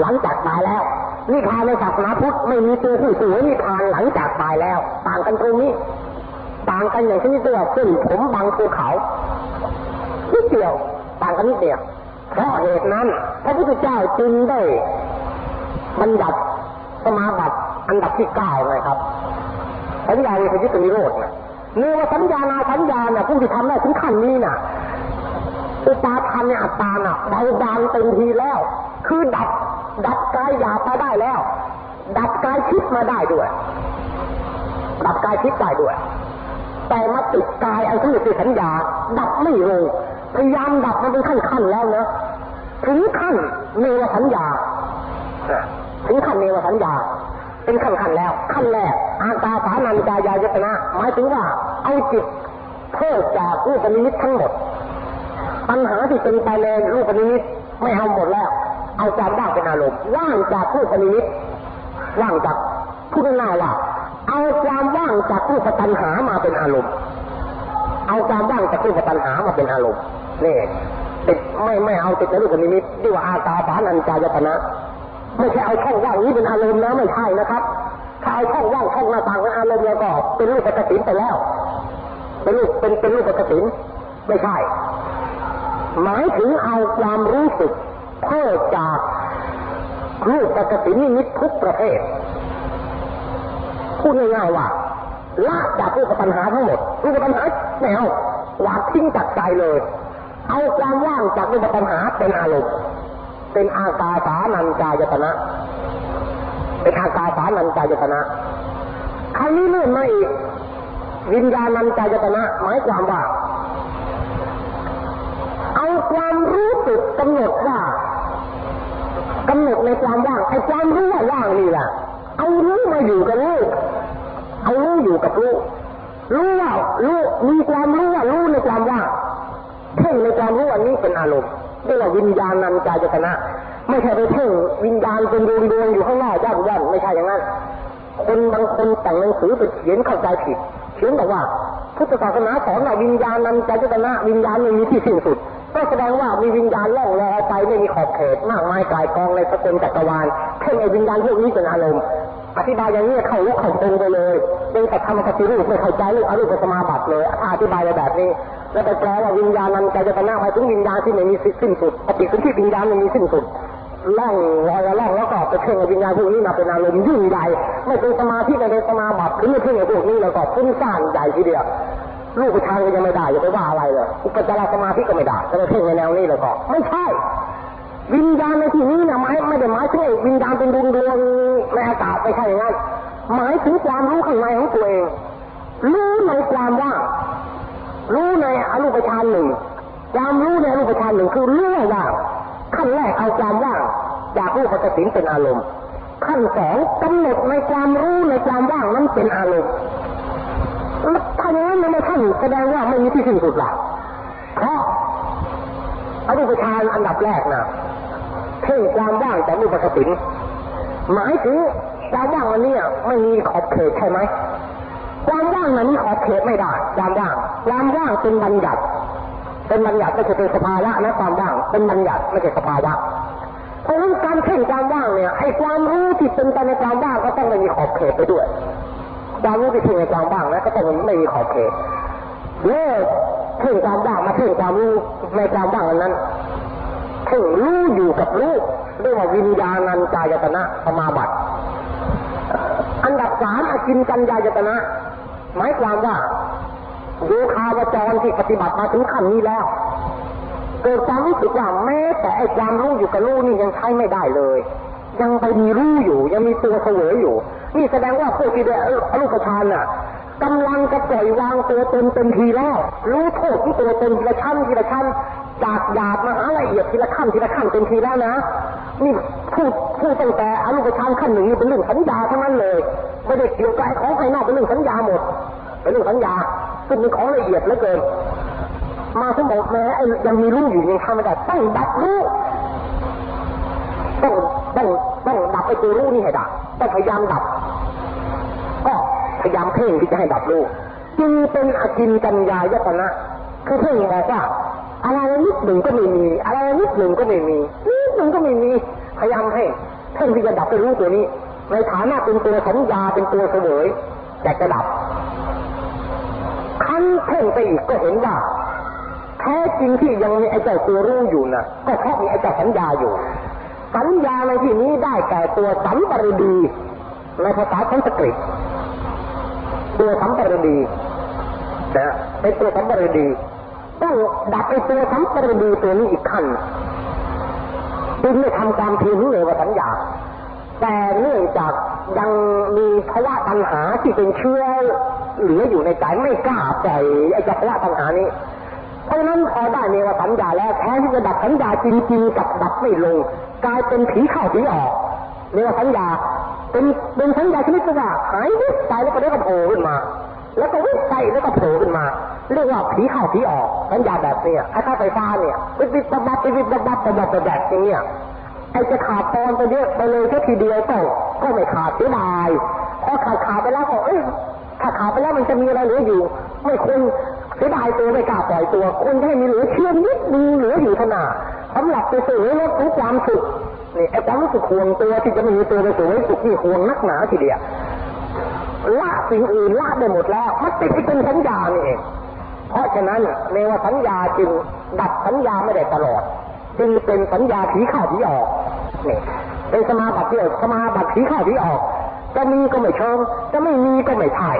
หลังจากตายแล้ว นิพพานในศาสนาพุทธไม่มีตัวผู้เสวยนิพพานหลังจากตายแล้ว ต่างกันตรงนี้ ต่างกันอย่างที่ตัวเส้นผมบางภูเขานิดเดียว ต่างกันนิดเดียวเพราะเหตุนั้น พระพุทธเจ้าจึงได้บัญญัติสมาบัติอันดับที่เก้าเลยครับสัญญาวิปยุตนิโรธนะเนื้อว่าสัญญานาสัญญาเนี่ยผู้ที่ทำได้ถึงขั้นนี้น่ะ อุปาทานในอัตตาหน่ะเบาบางเต็มทีแล้ว คือดับดับกายหยาบมาได้แล้ว ดับกายคิดมาได้ด้วย ดับกายคิดได้ด้วย แต่มาติดกายไอ้ที่ติดสัญญา ดับไม่ลงพยายามดับมันเป็นขั้นขั้นแล้วนะถึงขั้นเนวสัญญาถึงขั้นเนวสัญญา เป็นขั้นขั้นแล้ว ขั้นแรกอาตาสานัญจายายตนะหมายถึงว่าเอาจิตเพิกจากรูปนิมิตทั้งหมด ปัญหาที่เป็นไปในรูปนิมิตไม่เอาหมดแล้ว เอาความว่างเป็นอารมณ์ว่างจากรูปนิมิตว่างจากพูดง่ายว่าเอาความว่างจากรูปตัณหามาเป็นอารมณ์ เอาความว่างจากรูปตัณหามาเป็นอารมณ์นี่ติดไม่ไม่เอาติดในรูปนิมิตที่ว่าอาตาสานัญจายตนะไม่ใช่เอาช่องว่างนี้เป็นอารมณ์นะไม่ใช่นะครับถ้าเอาช่องว่างช่องหน้าต่างเป็นอารมณ์แล้วก็เป็นรูปปกติไปแล้ว เป็นรูปเป็นเป็นรูปปกติไม่ใช่ หมายถึงเอาความรู้สึกเพิ่มจากรูปปกตินิมิตทุกประเภทพูดง่ายๆว่าละจากรูปปัญหาทั้งหมดรูปปัญหาไม่เอาวางทิ้งจากใจเลย เอาความว่างจากรูปปัญหาเป็นอารมณ์เป็นอากาสานัญจายตนะ เป็นอากาสานัญจายตนะคราวนี้เลื่อนมาอีกวิญญาณัญจายตนะหมายความว่า เอาความรู้สึกกำหนดว่ากำหนดในความว่างไอ้ความรู้ว่าว่างนี่แหละเอารู้มาอยู่กับรู้เอารู้อยู่กับรู้รู้ว่ารู้มีความรู้ว่ารู้ในความว่างเพ่งในความรู้อันนี้เป็นอารมณ์เรียกว่าวิญญาณนันจายตนะ ไม่ใช่ไปเพ่งวิญญาณเป็นดวงดวงอยู่ข้างนอกย่านย่านไม่ใช่อย่างนั้น คนบางคนแต่งหนังสือไปเขียนเข้าใจผิดเขียนบอกว่าพุทธศาสนาสอนว่าวิญญาณนันจายตนะ วิญญาณไม่มีที่สิ้นสุด ก็แสดงว่ามีวิญญาณล่องลอยไปไม่มีขอบเขตมากมายกายกองในสกุลจักรวาลเพ่งไอ้วิญญาณพวกนี้เป็นอารมณ์อธิบายอย่างนี้เข้าลุกเข้าตรงไปเลยเป็นสัตธรรมคติรูปไม่เข้าใจเรื่องอรูปสมาบัติเลยอธิบายแบบนี้ แล้วไปแปลว่าวิญญาณนั้นใจจะเป็นหน้าหมายถึงวิญญาณที่ไม่มีสิ้นสุดปฏิสนธิวิญญาณไม่มีสิ้นสุดล่องลอยล่องแล้วก็ไปเพ่งวิญญาณพวกนี้มาเป็นอารมณ์ยิ่งใหญ่ไม่เป็นสมาธิไม่เป็นสมาบัติหรือไม่เพ่งไอ้พวกนี้แล้วก็ฟุ้งซ่านใหญ่ทีเดียว ลูกผู้ชายก็ยังไม่ได้อย่าไปว่าอะไรเลยอุปจารสมาธิก็ไม่ได้จะไปเพ่งในแนวนี้แล้วก็ไม่ใช่ วิญญาณในที่นี้นะหมายไม่ได้หมายถึงวิญญาณเป็นดวงดวงในอากาศไม่ใช่อย่างนั้นหมายถึงความรู้ข้างในของตัวเอง รู้ในความว่างรู้ในอรูปฌานหนึ่งความรู้ในอรูปฌานหนึ่งคือรู้ว่าว่างขั้นแรกเอาความว่างจากรูปกสินเป็นอารมณ์ขั้นสองกำหนดในความรู้ในความว่างนั้นเป็นอารมณ์ ถ้าอย่างนั้นในขั้นแสดงว่าไม่มีที่สิ้นสุดละเพราะอรูปฌานอันดับแรกนะเพ่งความว่างจากรูปกสินหมายถึงความว่างอันนี้ไม่มีขอบเขตใช่ไหมความว่างนั้นขอบเขตไม่ได้ความว่างความว่างเป็นบัญญัติ เป็นบัญญัติไม่ใช่เป็นสภาวะนะความว่างเป็นบัญญัติไม่ใช่สภาวะเพราะฉะนั้นการเพ่งความว่างเนี่ยไอ้ความรู้ที่เป็นไปในความว่างก็ต้องไม่มีขอบเขตไปด้วย ความรู้ที่เพ่งในความว่างนะก็ต้องไม่มีขอบเขตเลิกเพ่งความว่างมาเพ่งความรู้ในความว่างอันนั้นเพ่งรู้อยู่กับรู้เรียกว่าวิญญาณัญจายตนะสมาบัติอันดับสามอกินกัญญายตนะหมายความว่าโยคาวจรที่ปฏิบัติมาถึงขั้นนี้แล้ว เกิดความรู้สึกว่าแม้แต่ไอ้ความรู้อยู่กับรู้นี่ยังใช้ไม่ได้เลย ยังไปมีรู้อยู่ ยังมีตัวเสวยอยู่ นี่แสดงว่าพวกที่ได้อรูปฌานน่ะกำลังจะปล่อยวางตัวตนเต็มทีแล้ว รู้โทษที่ตัวตนทีละชั้นทีละชั้นจากหยาบมาหาละเอียดทีละขั้นทีละขั้นเต็มทีแล้วนะนี่พูดพูดตั้งแต่อรูปฌานขั้นหนึ่งนี่เป็นเรื่องสัญญาทั้งนั้นเลยไม่ได้เกี่ยวกับไอ้ของภายนอกเป็นเรื่องสัญญาหมดเป็นเรื่องสัญญาซึ่งเป็นของละเอียดเหลือเกิน มาถึงบอกแม้ไอ้ยังมีรู้อยู่ยังทำไม่ได้ต้องดับรู้ต้องต้องต้องดับไอ้ตัวรู้นี่ให้ดับต้องพยายามดับ พยายามเพ่งที่จะให้ดับรู้จึงเป็นอกินกัญญายตนะ คือเพ่งบอกว่าอะไรนิดหนึ่งก็ไม่มี อะไรนิดหนึ่งก็ไม่มีนิดหนึ่งก็ไม่มีพยายามให้เพ่งที่จะดับไปรู้ตัวนี้ ในฐานะเป็นตัวสัญญาเป็นตัวเสวยแต่จะดับคันเพ่งไปอีกก็เห็นว่าแท้จริงที่ยังมีไอ้เจ้าตัวรู้อยู่นะก็เพราะมีไอ้เจ้าสัญญาอยู่ สัญญาในที่นี้ได้แก่ตัวสัมปรดีในภาษาสันสกฤต ตัวสัมปรดีนะเป็นตัวสัมปรดีต้องดับไอ้ตัวสัมปรดีตัวนี้อีกขั้นจึงได้ทำความเพียรเลยว่าสัญญา แต่เนื่องจากยังมีภาวะตัณหาที่เป็นเชื้อเหลืออยู่ในใจไม่กล้าปล่อยไอ้เจ้าภาวะตัณหานี้ เพราะฉะนั้นพอได้เนวสัญญาแล้วแทนที่จะดับสัญญาจริงๆกับดับไม่ลง กลายเป็นผีเข้าผีออกเนวสัญญา เป็นเป็นสัญญาชนิดที่ว่าหายวิบไปแล้วก็ได้ก็โผล่ขึ้นมา แล้วก็วิบไปแล้วก็โผล่ขึ้นมา เรียกว่าผีเข้าผีออกสัญญาแบบเนี้ยไอ้ค่าไฟฟ้าเนี่ยวิบวิบบับบับวิบวิบบับบับบับบับบับแบบอย่างเนี้ยไอ้จะขาดตอนไปเยอะไปเลยแค่ทีเดียวก็ก็ไม่ขาดเสียดายพอขาดขาดไปแล้วก็เอ้ยถ้าขาดไปแล้วมันจะมีอะไรเหลืออยู่ ไม่ควรเสียดายตัวไม่กล้าปล่อยตัวคนให้มีเหลือเชื่อนิดนึงเหลืออยู่ขนาดสำหรับไปสู่รถของความสุข นี่ไอ้ความรู้สึกห่วงตัวที่จะไม่มีตัวไปสู่สุขที่ห่วงนักหนาทีเดียวละสิ่งอื่นละได้หมดแล้ว มันติดไปเป็นสัญญานี่เองเพราะฉะนั้นในว่าสัญญาจึงดับสัญญาไม่ได้ตลอด จึงเป็นสัญญาผีเข้าผีออกนี่เป็นสมาบัติที่สมาบัติผีเข้าผีออกจะมีก็ไม่เชิงจะไม่มีก็ไม่ใช่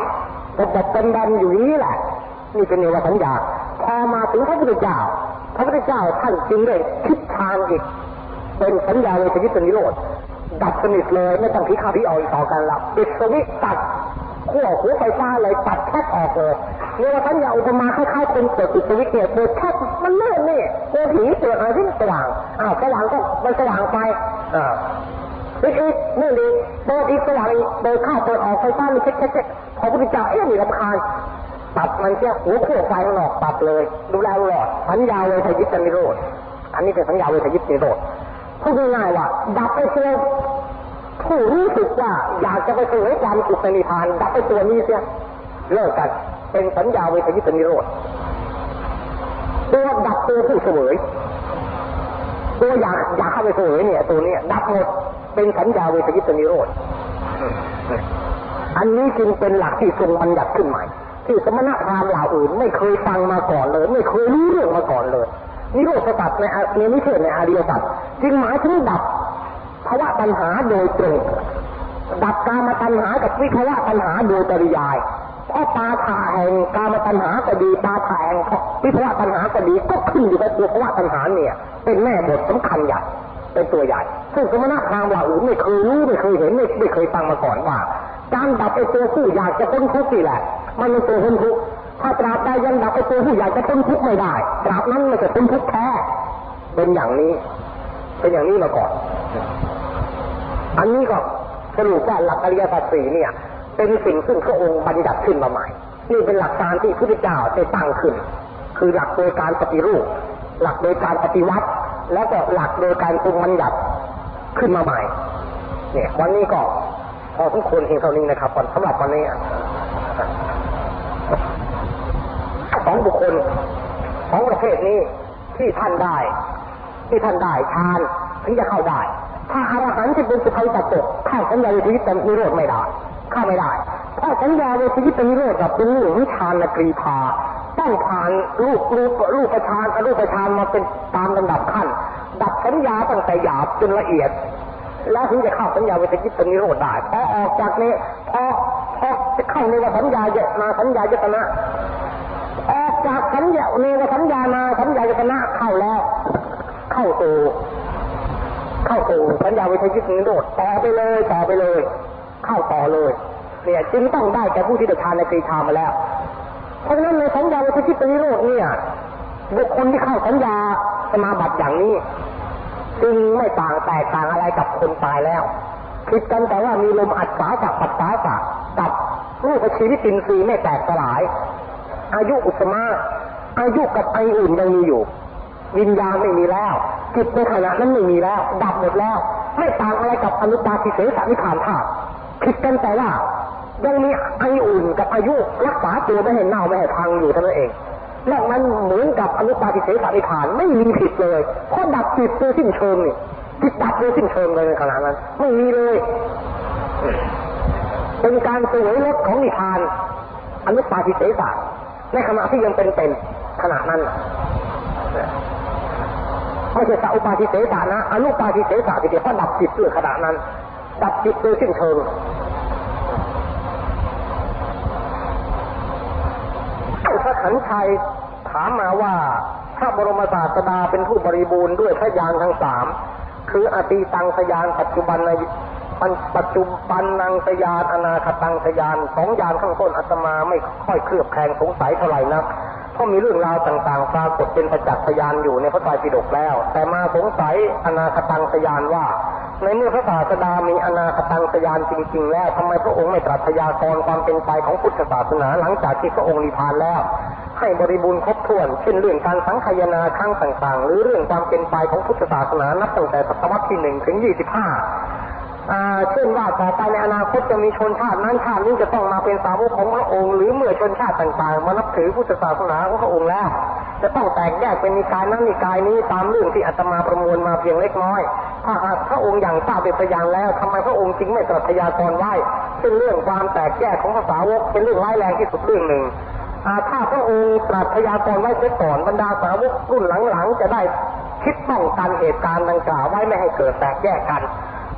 แต่แบบเป็นดันอยู่นี้แหละ นี่เป็นเนวสัญญาพอมาถึงพระพุทธเจ้าพระพุทธเจ้าท่านจึงได้คิดทางอีก เป็นสัญญาเลยชนิดนิโรธดับสนิทเลยไม่ต้องผีข้าวผีออกอีกต่อกันละปิดสวิตตัดขั้วหัวไฟฟ้าเลยตัดแคบออกเลยเนวสัญญาอุปมาคล้ายๆคนเปิดปิดสวิตช์เนี่ยเปิดแคบมันเลื่อนนี่เจอผีเปิดอะไรที่สว่างอ้าวสว่างก็มันสว่างไปอ่าอีกอีกนี่ดีเปิดอีกสว่างอีกเปิดข้าเปิดออกไฟฟ้ามีเช็คเช็คเช็คพอพุทธเจ้าเอ๊ะมีรำคาญตัดมันเสียหัวโขกไฟข้างนอกตัดเลย ดูแลตลอดสัญญาเวทยิตนิโรธอันนี้เป็นสัญญาเวทยิตนิโรธ พูดง่ายๆว่าดับไปเสียผู้รู้สึกว่าอยากจะไปเสวยความสุขในนิพพานดับไปตัวนี้เสียเลิกกันเป็นสัญญาเวทยิตนิโรธตัวดับตัวผู้เสวยตัวอยากอยากเข้าไปเสวยเนี่ย ตัวเนี้ยดับหมดเป็นสัญญาเวทยิตนิโรธอันนี้จึงเป็นหลักที่ทรงบัญญัติขึ้นใหม่ ที่สมณพราหมณ์เหล่าอื่นไม่เคยฟังมาก่อนเลย ไม่เคยรู้เรื่องมาก่อนเลย นิโรธสัตว์ในในนิเทศในอาริยสัจจึงหมายถึงดับภาวะปัญหาโดยตรงดับกามตัณหากับวิภาวะปัญหาโดยปริยายเพราะปาถาแห่งกามตัณหาก็ดีปาถาแห่งวิภาวะปัญหาก็ดีก็ขึ้นอยู่กับตัวภาวะปัญหาเนี่ย เป็นแม่บทสำคัญใหญ่เป็นตัวใหญ่ซึ่งสมณพราหมณ์เหล่าอื่นไม่เคยรู้ไม่เคยเห็นไม่ไม่เคยฟังมาก่อนว่าการดับไอ้ตัวผู้อยากจะพ้นทุกข์นี่แหละ มันเป็นตัวพ้นทุกข์ ถ้าตราบใดยังดับไอตัวผู้อยากจะพ้นทุกข์ไม่ได้ตราบนั้นมันจะพ้นทุกข์แท้เป็นอย่างนี้ เป็นอย่างนี้มาก่อน อันนี้ก็สรุปว่าหลักอริยสัจสี่เนี่ย เป็นสิ่งซึ่งพระองค์บัญญัติขึ้นมาใหม่ นี่เป็นหลักการที่พระพุทธเจ้าได้ตั้งขึ้น คือหลักโดยการปฏิรูป หลักโดยการปฏิวัติ แล้วก็หลักโดยการปรุงบัญญัติขึ้นมาใหม่ เนี่ย วันนี้ก็พอทุกคนเพียงเท่านี้นะครับสำหรับวันนี้ สองบุคคลสองประเภทนี้ที่ท่านได้ ที่ท่านได้ฌานถึงจะเข้าได้ ถ้าอรหันต์ที่เป็นสุภัยตัดตกเข้าสัญญาวิทยิตนิโรธไม่ได้เข้าไม่ได้เพราะสัญญาวิทยิตนิโรธกับเป็นเรื่องของฌานกรีพาต้องผ่านรูปรูปรูปประชานอรูปประชานมาเป็นตามลำดับขั้น ดับสัญญาตั้งแต่หยาบจนละเอียด แล้วถึงจะเข้าสัญญาเวทยิตตนิโรธได้พอออกจากนี้พอพอจะเข้าในวสัญญาเยมาสัญญายตนะออก จากสัญญาเนวสัญญามาสัญญายตนะเข้าแล้ว เข้าสู่เข้าสู่สัญญาวิทยุนิโรธต่อไปเลยต่อไปเลย เข้าต่อเลย เนี่ยจึงต้องได้แก่ผู้ที่ได้ทานในกรีธามาแล้ว เพราะฉะนั้นในสัญญาวิทยุนิโรธเนี่ยบุคคลที่เข้าสัญญาสมาบัติอย่างนี้ จึงไม่ต่างแตกต่างอะไรกับคนตายแล้วผิดกันแต่ว่ามีลมอัดสากับปัดสาสะกับรูปชีวิตินทรีย์ไม่แตกสลาย อายุอุตมะอายุกับไออื่นยังมีอยู่ วิญญาณไม่มีแล้ว จิตในขณะนั้นไม่มีแล้ว ดับหมดแล้ว ไม่ต่างอะไรกับอนุตาทิเสสนิพานธาตุผิดกันแต่ว่ายังมีไออุ่นกับอายุรักษาตัวไม่ให้เน่าไม่ให้พังอยู่เท่านั้นเองนอกนั้นเหมือนกับอนุตาทิเสสนิพานไม่มีผิดเลยเพราะดับจิตโดยสิ้นเชิงนี่จิตดับโดยสิ้นเชิงเลยในขณะนั้น ไม่มีเลย เป็นการสวยรสของนิพานอนุตตาทิเสส ในขณะที่ยังเป็นเป็นขณะนั้นไม่ใช่สัอุปาทิเสสานะอนุปาทิเสสาทีเดียวเพราะดับจิตด้วยขณะนั้น ดับจิตโดยสิ้นเชิงพระขันชัยถามมาว่าพระบรมศาสดาเป็นผู้บริบูรณ์ด้วยพระยานทั้งสามคืออตีตังสยานปัจจุบันใน ปัจจุบันนังสยานอนาคตังสยานสองยานข้างต้นอาตมาไม่ค่อยเคลือบแคลงสงสัยเท่าไหร่นักเพราะมีเรื่องราวต่างๆปรากฏเป็นประจักษ์พยานอยู่ในพระไตรปิฎกแล้ว แต่มาสงสัยอนาคตังสยานว่า ในเมื่อพระศาสดามีอนาคตังสยานจริง ๆ แล้วทำไมพระองค์ไม่ตรัสพยากรณ์ความเป็นไปของพุทธศาสนาหลังจากที่พระองค์นิพพานแล้วให้บริบูรณ์ครบถ้วน เช่นเรื่องการสังคายนาครั้งต่างๆ หรือเรื่องความเป็นไปของพุทธศาสนานับตั้งแต่ศตวรรษที่หนึ่งถึงยี่สิบห้า เช่นว่าต่อไปในอนาคตจะมีชนชาตินั้นชาตินี้จะต้องมาเป็นสาวกของพระองค์ หรือเมื่อชนชาติต่างๆ มานับถือพุทธศาสนาของพระองค์แล้ว จะต้องแตกแยกเป็นนิกายนั้นนิกายนี้ตามเรื่องที่อาตมาประมวลมาเพียงเล็กน้อย ถ้าหากพระองค์อย่างทราบเป็นพยานแล้วทำไมพระองค์จึงไม่ตรัสยากรไว้ซึ่งเรื่องความแตกแยกของภาษาวกเป็นเรื่องร้ายแรงที่สุดเรื่องหนึ่งถ้าพระองค์ตรัสพยากรไว้เสียก่อนบรรดาสาวกรุ่นหลังๆ จะได้คิดป้องกันเหตุการณ์ดังกล่าวไว้ไม่ให้เกิดแตกแยกกัน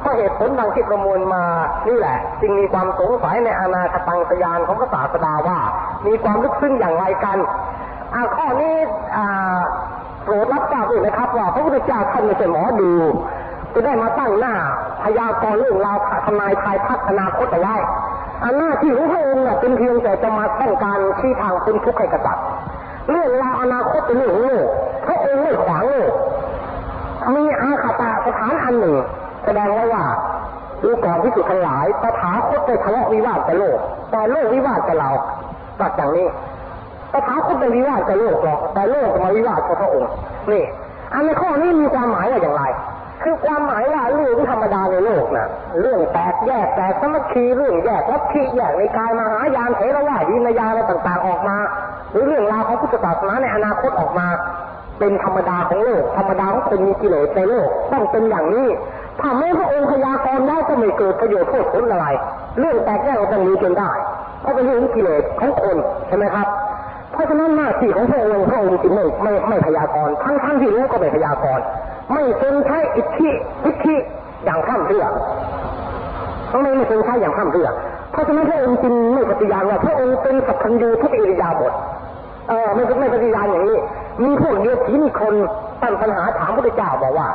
เพราะเหตุผลดังที่ประมวลมานี่แหละ จึงมีความสงสัยในอนาคตังสยานของพระศาสดาว่า มีความลึกซึ้งอย่างไรกันข้อนี้โปรดรับทราบด้วยนะครับ ว่าพระพุทธเจ้าท่านไม่ใช่หมอดูจะได้มาตั้งหน้าพยากรณ์เรื่องราวทำนายทายพัฒนาคตเอาไว้อันหน้าที่ของพระองค์เป็นเพียงแต่จะมาต้องการชี้ทางพ้นทุกข์ให้กษัตริย์เรื่องราวอนาคตเป็นเรื่องของโลกพระองค์ไม่ขวางโลกมีอาคาตาสถานอันหนึ่ง แสดงไว้ว่าดูก่อนที่สุดทั้งหลายตถาคตได้ทะเลาะวิวาทกับโลก แต่โลกวิวาทกับเราตัดอย่างนี้ตถาคตไม่วิวาทกับโลกหรอกแต่โลกมาวิวาทกับพระองค์นี่ อันในข้อนี้มีความหมายว่าอย่างไร คือความหมายว่าเรื่องธรรมดาในโลกนะเรื่องแตกแยกแตกสมัคคีเรื่องแยกวัตถิแยกในกายมหายานเถรวาทวินยาอะไรต่างๆออกมา หรือเรื่องราวของพุทธศาสนาในอนาคตออกมา เป็นธรรมดาของโลก ธรรมดาของคนมีกิเลสในโลก ต้องเป็นอย่างนี้ ถ้าไม่พระองค์พยากรณ์ได้ก็ไม่เกิดประโยชน์โทษผลอะไร เรื่องแตกแยกก็ต้องมีจนได้ เพราะเป็นเรื่องกิเลสของคนใช่ไหมครับ เพราะฉะนั้นหน้าที่ของพระองค์พระองค์จึงไม่ไม่ไม่พยากรณ์ทั้งทั้งที่รู้ก็ไม่พยากรณ์ไม่ทรงใช้อิทธิอิทธิอย่างข้ามเรือทำไมไม่ทรงใช้อย่างข้ามเรือเพราะฉะนั้นพระองค์จึงไม่ปฏิญาณว่าพระองค์เป็นสัพพัญญูทุกอิริยาบถเออไม่ไม่ปฏิญาณอย่างนี้ มีพวกเดียวที่มีคนตั้งปัญหาถามพระเจ้าบอกว่า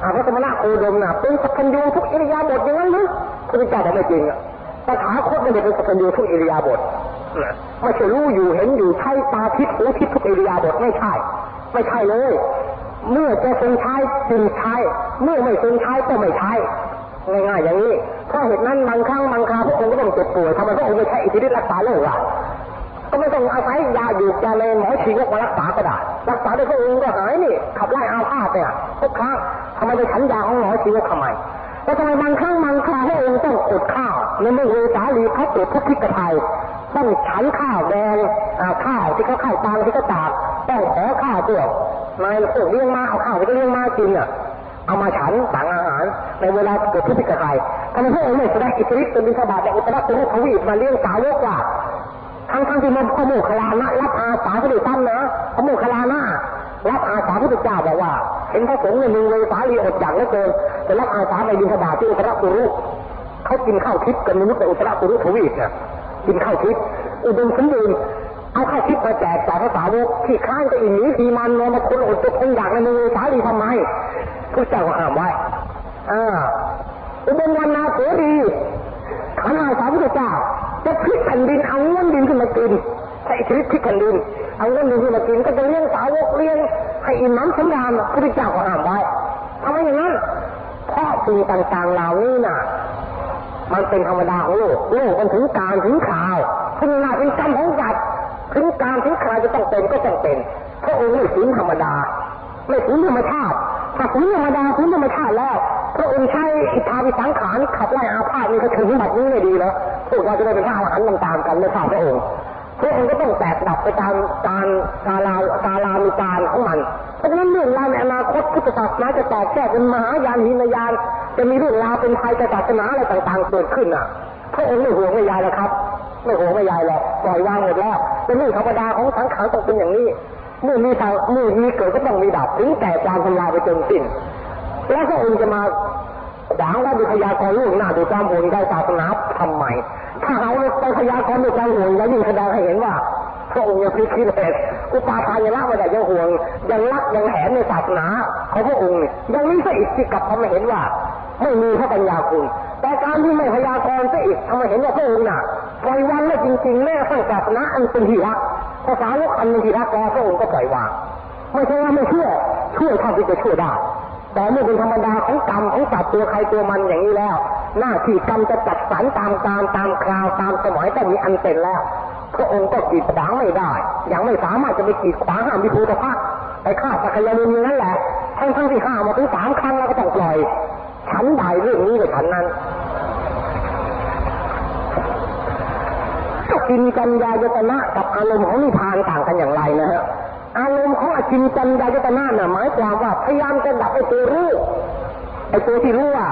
พระสมณะโคดมน่ะเป็นสัพพัญญูทุกอิริยาบถอย่างนั้นหรือพระเจ้าบอกไม่จริงอะตถาคตไม่ได้เป็นสัพพัญญูทุกอิริยาบถไม่ใช่รู้อยู่เห็นอยู่ใช้ตาทิพหูทิพทุกอิริยาบถไม่ใช่ ไม่ใช่เลย เมื่อจะทรงใช้จึงใช้เมื่อไม่ทรงใช้ก็ไม่ใช้ง่ายๆอย่างนี้เพราเหตุนั้นบางครั้งบางคราพระองค์ก็ต้องเจ็บป่วยทำไมพระองค์ไม่ใช้อิทธิฤทธิ์รักษาโรคล่ะ ก็ไม่ต้องอาศัยยาหยุดยาเลนหมอชีวกมารักษาก็ได้รักษาด้วยพระองค์ก็หายนี่ ขับไล่อาพาธเนี่ยทุกครั้งทำไมไปฉันยาของหมอชีวกทำไมแต่ทำไมบางครั้งบางคราวพระองค์ต้องอดข้าวในเมื่อเวสาลีเขาตรวจทุกพิกไทยต้องฉันข้าวแดงข้าวที่เขาข้าวตังที่เขาตากต้องขอข้าวตัวนายพวกเลี้ยงมาเอาข้าวไปเลี้ยงมากินอะเอามาฉันต่งอาหาร ในเวลาเกิดทุกพิกไทยทำไมพระองไม่แสดงอิทธิฤทธิ์เป็นบิณฑบาตในอุตรกุลทวีปมาเลี้ยงสาวกว่า ทั้งทั้งที่มันพระโมคคัลลานะรับอาสาพระเดชตั้มนะพระโมคคัลลานะรับอาสาพระพุทธเจ้าบอกว่าเห็นพระสงฆ์เนี่ยมึงเลยสาลีอดอยากเหลือเกินจะรับอาสาไปบิณฑบาที่อุตรปุรุเขากินข้าวทิพย์กันมนุษย์ในอุตรปุรุทวีปเนี่ยกินข้าวทิพย์อุดมสมบูรณ์เอาข้าวทิพย์มาแจกจ่ายพระสาวกที่ข้างจะอีหนีทีมันนอนมาคนอดจะคงอยากในมึงเลยสาลีทำไมพระเจ้าก็ห้ามไว้อ่าอุดมวันนาเสรีขันอาสาพระพุทธเจ้า จะพลิกแผ่นดินเอาเงินดินขึ้นมากินใช้ชีวิตพลิกแผ่นดินเอาเงินดินขึ้นมากินก็จะเลี้ยงสาวกเลี้ยงให้อิ่มน้ำสำราญพระพุทธเจ้าก็ห้ามไว้ทำไมอย่างนั้นเพราะสิ่งต่างๆเหล่านี้น่ะ มันเป็นธรรมดาของโลกโลกมันถึงการถึงข่าวถึงหน้าเป็นกรรมของสัตว์ถึงการถึงคราวจะต้องเป็นก็ต้องเป็นพระองค์ไม่ถึงธรรมดา ไม่ถึงธรรมชาติถ้าถึงธรรมดาถึงธรรมชาติแล้ว พระองค์ใช้อิทธาวิสังขารขับไล่อาพาธนี่ก็ถึงแบบนี้ไม่ดีแล้วพวกเราจะได้เป็นพระอรหันต์ตามๆกันไม่ทราบพระองค์พระองค์ก็ต้องแตกดับไปตามการกาลากาลามีการของมัน เพราะฉะนั้นเรื่องราวในอนาคตพุทธศาสนาจะแตกแยกเป็นมหายานหินยาน จะมีเรื่องราวเป็นภัยศาสนาอะไรต่างๆเกิดขึ้นอะ พระองค์ไม่ห่วงไม่ใยแล้วครับ ไม่ห่วงไม่ใยแล้วปล่อยวางหมดแล้วเป็นเรื่องธรรมดาของสังขารต้องเป็นอย่างนี้เมื่อมีทางเมื่อมีเกิดก็ต้องมีดับถึงแต่การทำลายไปจนสิ้น แล้วพระองค์จะมาหวังว่าดุพยากรล่วงหน้าดูความโหดได้ศาสนาทำไมถ้าเอาไปพยากรณ์ด้วยความห่วงแล้วยิ่งแสดงให้เห็นว่าพระองค์ยังพลิกคิดเลยอุปาทานยังละไม่ได้ยังห่วงยังรักยังแหนในศาสนาของพระองค์ยังมีซะอีกที่กลับทำให้เห็นว่า ไม่มีพระปัญญาคุณ แต่การที่ไม่พยากรณ์ซะอีกทำให้เห็นว่าพระองค์น่ะปล่อยวางแล้วจริงๆแม่สร้างศาสนาอันเป็นที่รักภาษาโลกอันเป็นที่รักแล้วพระองค์ก็ปล่อยวาง ไม่ใช่ว่าไม่เชื่อช่วยเท่าที่จะช่วยได้ แต่เมื่อเป็นธรรมดาของกรรมของสัตว์ตัวใครตัวมันอย่างนี้แล้ว หน้าที่กรรมจะจัดสรรตามการตามคราวตามสมัยต้องมีอันเป็นแล้วพระองค์ก็กีดขวางไม่ได้ ยังไม่สามารถจะไปกีดขวางห้ามวิภูตภะไปฆ่าสักยามุนีนั่นแหละทั้งทั้งที่ห้ามาถึงสามครั้งแล้วก็ต้องปล่อย ฉันใดเรื่องนี้กับฉันนั้นกินจัญญายตนะกับอารมณ์ของนิพพานต่างกันอย่างไรนะฮะ อารมณ์ของอจินจัญญายตนะน่ะหมายความว่าพยายามจะดับไอ้ตัวรู้ไอ้ตัวที่รู้ว่า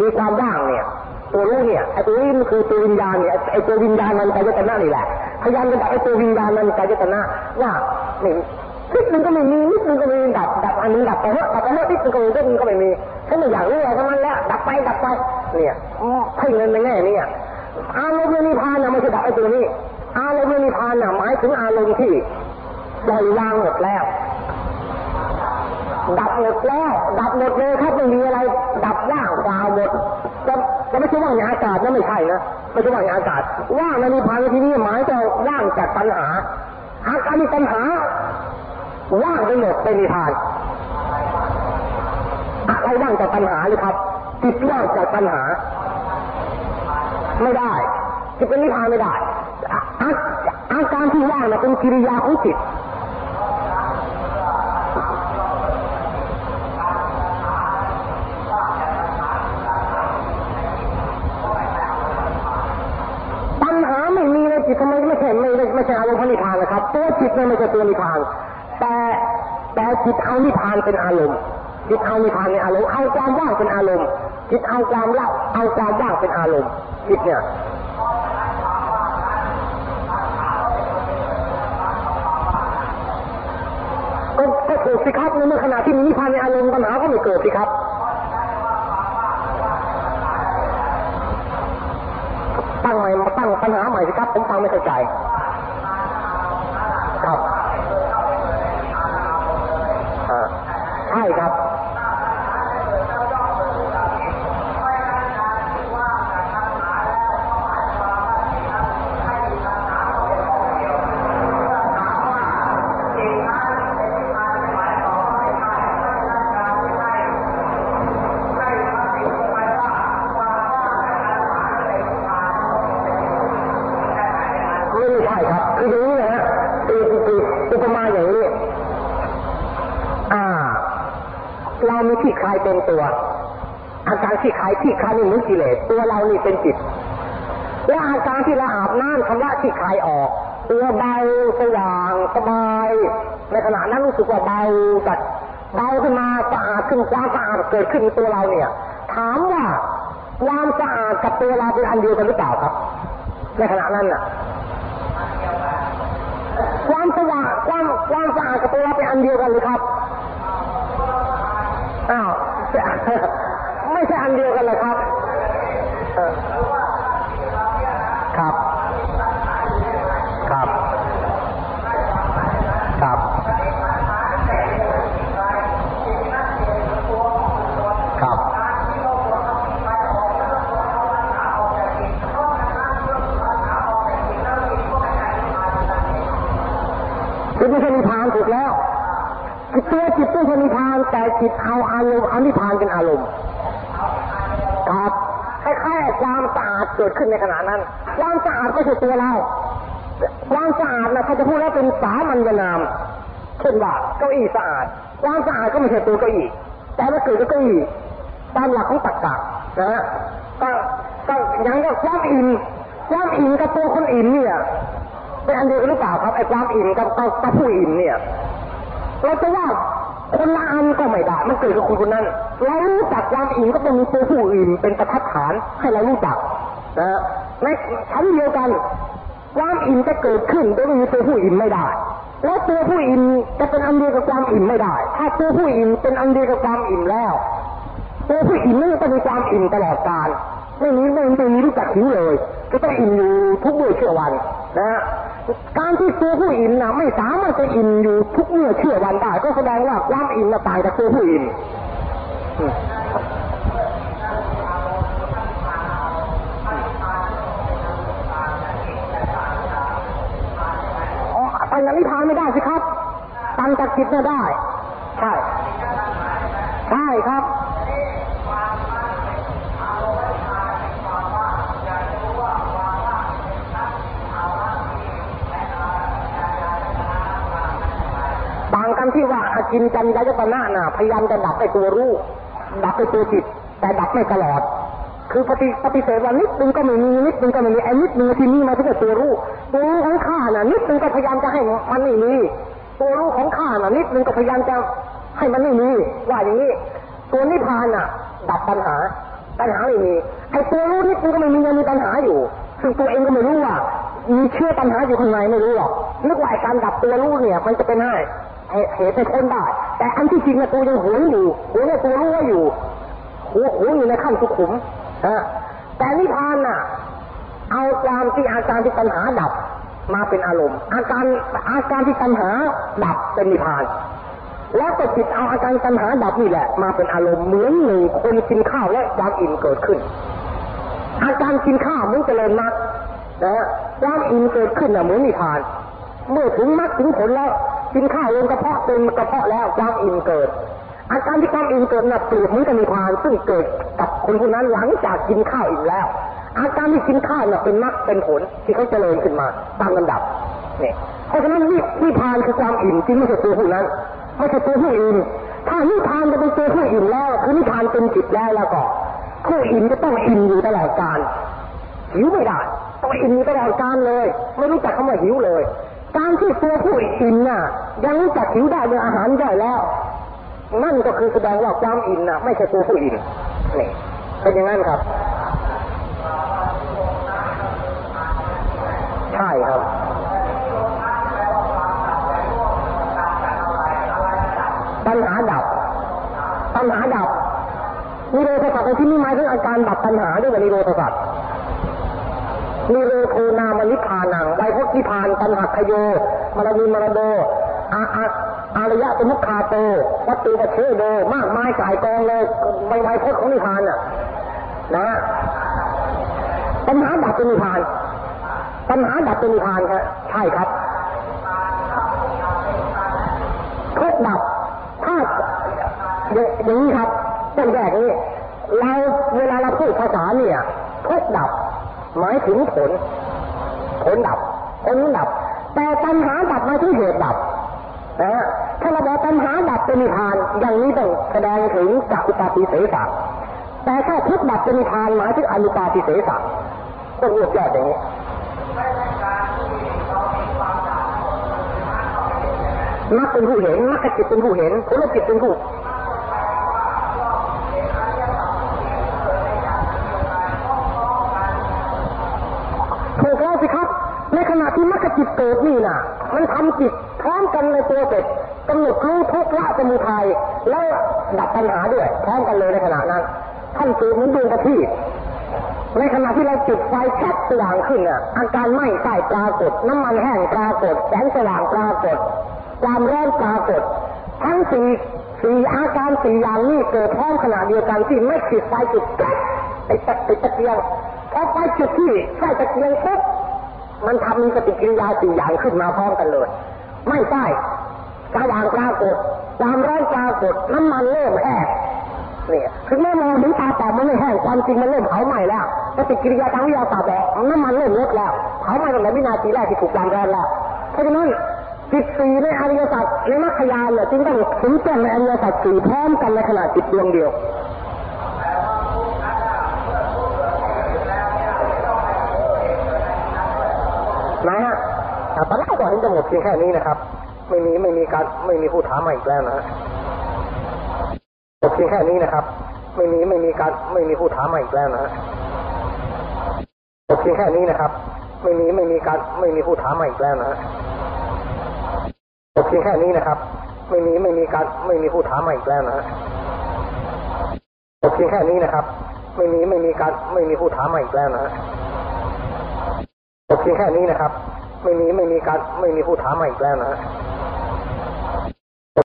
มีความว่างเนี่ย ตัวรู้เนี่ยไอ้ตัวนี้มันคือตัววิญญาณเนี่ยไอ้ตัววิญญาณมันกายตนะนี่แหละพยายามจะดับไอ้ตัววิญญาณมันกายตนะว่านี่นิดนึงก็ไม่มีนิดนึงก็ไม่มีดับดับอันนึงดับไปเถอะดับไปเถอะนิดนึงก็ไม่นิดนึงก็ไม่มีฉันไม่อยากรู้อะไรทั้งนั้นแล้วดับไปดับไปเนี่ยให้เงินในแง่นี้อารมณ์นิพพานน่ะไม่ใช่ดับไอ้ตัวนี้ อารมณ์นิพพานน่ะหมายถึงอารมณ์ที่ ปล่อยวางหมดแล้ว ดับหมดแล้ว ดับหมดเลยครับไม่มีอะไร ดับว่างเปล่าหมดจะจะไม่ใช่ว่างในอากาศนะไม่ใช่นะไม่ใช่ว่างในอากาศ ว่างในนิพพานในที่นี้หมายจะว่างจากปัญหาอาการมีปัญหาว่างไปหมดเป็นนิพพานอะไรว่างจากปัญหาเลยครับจิตว่างจากปัญหา ไม่ได้จิตเป็นนิพพานไม่ได้อาอาอาการที่ว่างนะเป็นกิริยาของจิต จิตทำไมไม่ใช่ไม่ไม่ใช่อารมณ์พระนิพพานนะครับตัวจิตเนี่ยไม่ใช่ตัวนิพพาน แต่แต่จิตเอานิพพานเป็นอารมณ์จิตเอานิพพานในอารมณ์เอาความว่างเป็นอารมณ์จิตเอาความละเอาความว่างเป็นอารมณ์จิตเนี่ยก็ก็ถูกสิครับในเมื่อขณะที่มีนิพพานในอารมณ์ปัญหาก็ไม่เกิดสิครับ ตั้งใหม่มาตั้งปัญหาใหม่สิครับผมฟังไม่เข้าใจ ที่คายที่คานี่เหมือนกิเลสตัวเรานี่เป็นจิต และอาการที่เราอาบน้ำคำว่าที่คายออกตัวเบาสว่างสบาย ในขณะนั้นรู้สึกว่าเบาจัดเบาขึ้นมาสะอาดขึ้นความสะอาดเกิดขึ้นตัวเราเนี่ย ถามว่าความสะอาดกับตัวเราเป็นอันเดียวกันหรือเปล่าครับ ในขณะนั้นน่ะสว่างความความสะอาดกับตัวเราเป็นอันเดียวกันเลยครับอ้าว ไม่ใช่อันเดียวกันเลยครับเออครับ ครับ ครับ ครับ จิตไม่ใช่นิพพานถูกแล้วจิตตัวจิตไม่ใช่นิพพานแต่จิตเอาอารมณ์เอานิพพานเป็นอารมณ์ครับคล้ายๆความสะอาด เกิดขึ้นในขณะนั้น ความสะอาดไม่ใช่ตัวเรา ความสะอาดนะถ้าจะพูดแล้วเป็นสามัญนาม เช่นว่าเก้าอี้สะอาด ความสะอาดก็ไม่ใช่ตัวเก้าอี้ แต่มันเกิดจากเก้าอี้ตามหลักของตรรกะนะฮะก็ก็ย่างก็ความอิ่มความอิ่มกับตัวคนอิ่มเนี่ยเป็นอันเดียวกันหรือเปล่าครับไอ้ความอิ่มกับกับกับผู้อิ่มเนี่ย เราจะว่าคนละอันก็ไม่ได้ มันเกิดกับคนคนนั้น เรารู้จักความอิ่มก็ต้องมีตัวผู้อิ่มเป็นประทัดฐานให้เรารู้จัก นะในชั้นเดียวกันความอิ่มจะเกิดขึ้นโดยไม่มีตัวผู้อิ่มไม่ได้แล้วตัวผู้อิ่มจะเป็นอันเดียวกับความอิ่มไม่ได้ ถ้าตัวผู้อิ่มเป็นอันเดียวกับความอิ่มแล้ว ตัวผู้อิ่มนี่ต้องมีความอิ่มตลอดกาลไม่มีไม่ไม่มีรู้จักหิวเลย ก็ต้องอิ่มอยู่ทุกเมื่อเชื่อวันนะฮะการที่ตัวผู้อิ่มนะไม่สามารถจะอิ่มอยู่ทุกเมื่อเชื่อวันได้ ก็แสดงว่าความอิ่มน่ะต่างจากตัวผู้อิ่ม อืมอ๋อปัญญานิพพานไม่ได้สิครับตังจากจิตน่ะได้ ใช่ ใช่ครับต่างกันที่ว่าอากินจันยายตนะน่ะพยายามจะดับไอ้ตัวรู้ ดับไอ้ตัวจิต แต่ดับไม่ตลอด คือปฏิปฏิเสธว่านิดนึงก็ไม่มีนิดนึงก็ไม่มีไอ้นิดนึงที่นี่มาถึงไอ้ตัวรู้ตัวรู้ของข้าน่ะนิดนึงก็พยายามจะให้มันไม่มีตัวรู้ของข้าน่ะนิดนึงก็พยายามจะให้มันไม่มีว่าอย่างนี้ตัวนิพพานน่ะ ดับปัญหาปัญหาไม่มีไอ้ตัวรู้นิดนึงก็ไม่มียังมีปัญหาอยู่ ซึ่งตัวเองก็ไม่รู้ว่ามีเชื่อปัญหาอยู่ข้างในไม่รู้หรอกนึกว่าการดับตัวรู้เนี่ย มันจะเป็นให้เหตุให้คนได้ แต่อันที่จริงนะตัวยังหวงอยู่หวงในตัวรู้ว่าอยู่หัวหวอยู่ในขั้นสุขุม แต่นิพพานน่ะ เอาความที่อาการที่ปัญหาดับมาเป็นอารมณ์ อาการอาการที่ปัญหาดับเป็นนิพพาน แล้วก็จิตเอาอาการปัญหาดับนี่แหละ มาเป็นอารมณ์เหมือนหนึ่งคนกินข้าวและความอิ่มเกิดขึ้น อาการกินข้าวมันเจริญมากนะฮะความอิ่มเกิดขึ้นน่ะเหมือนนิพพาน เมื่อถึงมรรคถึงผลแล้วกินข้าวลงกระเพาะเต็มกระเพาะแล้วความอิ่มเกิด อาการที่ความอิ่มเกิดน่ะเปรียบเหมือนกับนิพานซึ่งเกิดกับคนคนนั้นหลังจากกินข้าวอิ่มแล้ว อาการที่กินข้าวน่ะเป็นมรรคเป็นผลที่เขาเจริญขึ้นมาตามลำดับเนี่ยเพราะฉะนั้นนิพพานคือความอิ่มจริงไม่ใช่ตัวผู้นั้นไม่ใช่ตัวผู้อิ่มถ้านิพานจะเป็นตัวผู้อิ่มแล้วคือนิพานเป็นจิตแล้วแล้วก็ผู้อิ่มจะต้องอิ่มอยู่ตลอดกาลหิวไม่ได้ต้องอิ่มอยู่ตลอดการเลย ไม่รู้จักคำว่าหิวเลย การที่ตัวผู้อิ่มน่ะยังรู้จักหิวได้เมื่ออาหารย่อยแล้ว นั่นก็คือแสดงว่าความอิ่มน่ะไม่ใช่ตัวผู้อิ่มนี่เป็นอย่างนั้นครับ ใช่ครับปัญหาดับปัญหาดับนิโรธสัตว์ในที่นี้หมายถึงอาการดับปัญหาด้วยว่านิโรธสัตว์นิโรโทนามนิพานังไวพจนิพานตัณหักโยมรณีมรโดอาอา อารยะสมุขคาโตวัตตุปเชโดมากมายกายกองเลยใบไวพจน์ของนิพพานน่ะนะปัญหาดับเป็นนิพพาน ปัญหาดับเป็นนิพพานครับใช่ครับทุกดับถ้าอย่างนี้ครับต้นแรกนี้เราเวลาเราพูดภาษาเนี่ยทุกดับ หมายถึงผล ผลดับผลดับ แต่ปัญหาดับมายถึงเหตุดับ นะฮะถ้าเราบอกปัญหาดับเป็นนิพพานอย่างนี้ต้องแสดงถึงจักอุปาติเสสะแต่ถ้าทุกดับเป็นนิพพานหมายถึงอนุปาติเสสะต้องรวบยอดอย่างนี้มักเป็นผู้เห็นมักจิตเป็นผู้เห็นผลจิตเป็นผู้ถูกแล้วสิครับ ในขณะที่มรรคจิตเกิดนี่นะมันทำจิต พร้อมกันในตัวเสร็จกำหนดรู้ทุกละสมุทัยแล้วดับปัญหาด้วยพร้อมกันเลยในขณะนั้นท่านสูบเหมือนดวงประทีปในขณะที่เราจุดไฟแคบสว่างขึ้นอะอาการไหม้ใต้ปรากฏ น้ำมันแห้งปรากฏแสงสว่างปรากฏ ความร้อนปรากฏ ทั้งสี่สี่อาการสี่อย่างนี้เกิดพร้อมขณะเดียวกันที่ไม่ติดไฟจุดแก๊สติดตะติดตะเกียงพอไฟจุดที่ใช่ตะเกียงปุ๊บมันทำมีปฏิกิริยาสี่อย่างขึ้นมาพร้อมกันเลย ไม่ใช่สว่างปรากฏความร้อนปรากฏน้ำมันเริ่มแห้งเนี่ยถึงแม้มองถึงตาเปล่มันไม่แห้งความจริงมันเริ่มเผาไหม้แล้วปฏิกิริยาทางวิทยาศาสตร์แบบน้ำมันเริ่มลดแล้วเผาไหม้ตั้งแต่วินาทีแรกที่ถูกความร้อนแล้วเพราะฉะนั้นจิตสี่ในอริยสัจในมรรคยานเนี่ยจึงต้องถึงแจ้งในอริยสัจสี่พร้อมกันในขณะจิตดวงเดียวนะฮะแต่ตอนแรกก็เห็นจะหมดเพียงแค่นี้นะครับ ไม่มีไม่มีการไม่มีผู้ถามมาอีกแล้วนะฮะจบเพียงแค่นี้นะครับ ไม่มีไม่มีการไม่มีผู้ถามมาอีกแล้วนะฮะจบเพียงแค่นี้นะครับ ไม่มีไม่มีการไม่มีผู้ถามมาอีกแล้วนะฮะจบเพียงแค่นี้นะครับไม่มีไม่มีการไม่มีผู้ถามมาอีกแล้วนะฮะจบเพียงแค่นี้นะครับไม่มีไม่มีการไม่มีผู้ถามมาอีกแล้วนะฮะจบเพียงแค่นี้นะครับ ไม่มีไม่มีการไม่มีผู้ถามมาอีกแล้วนะฮะ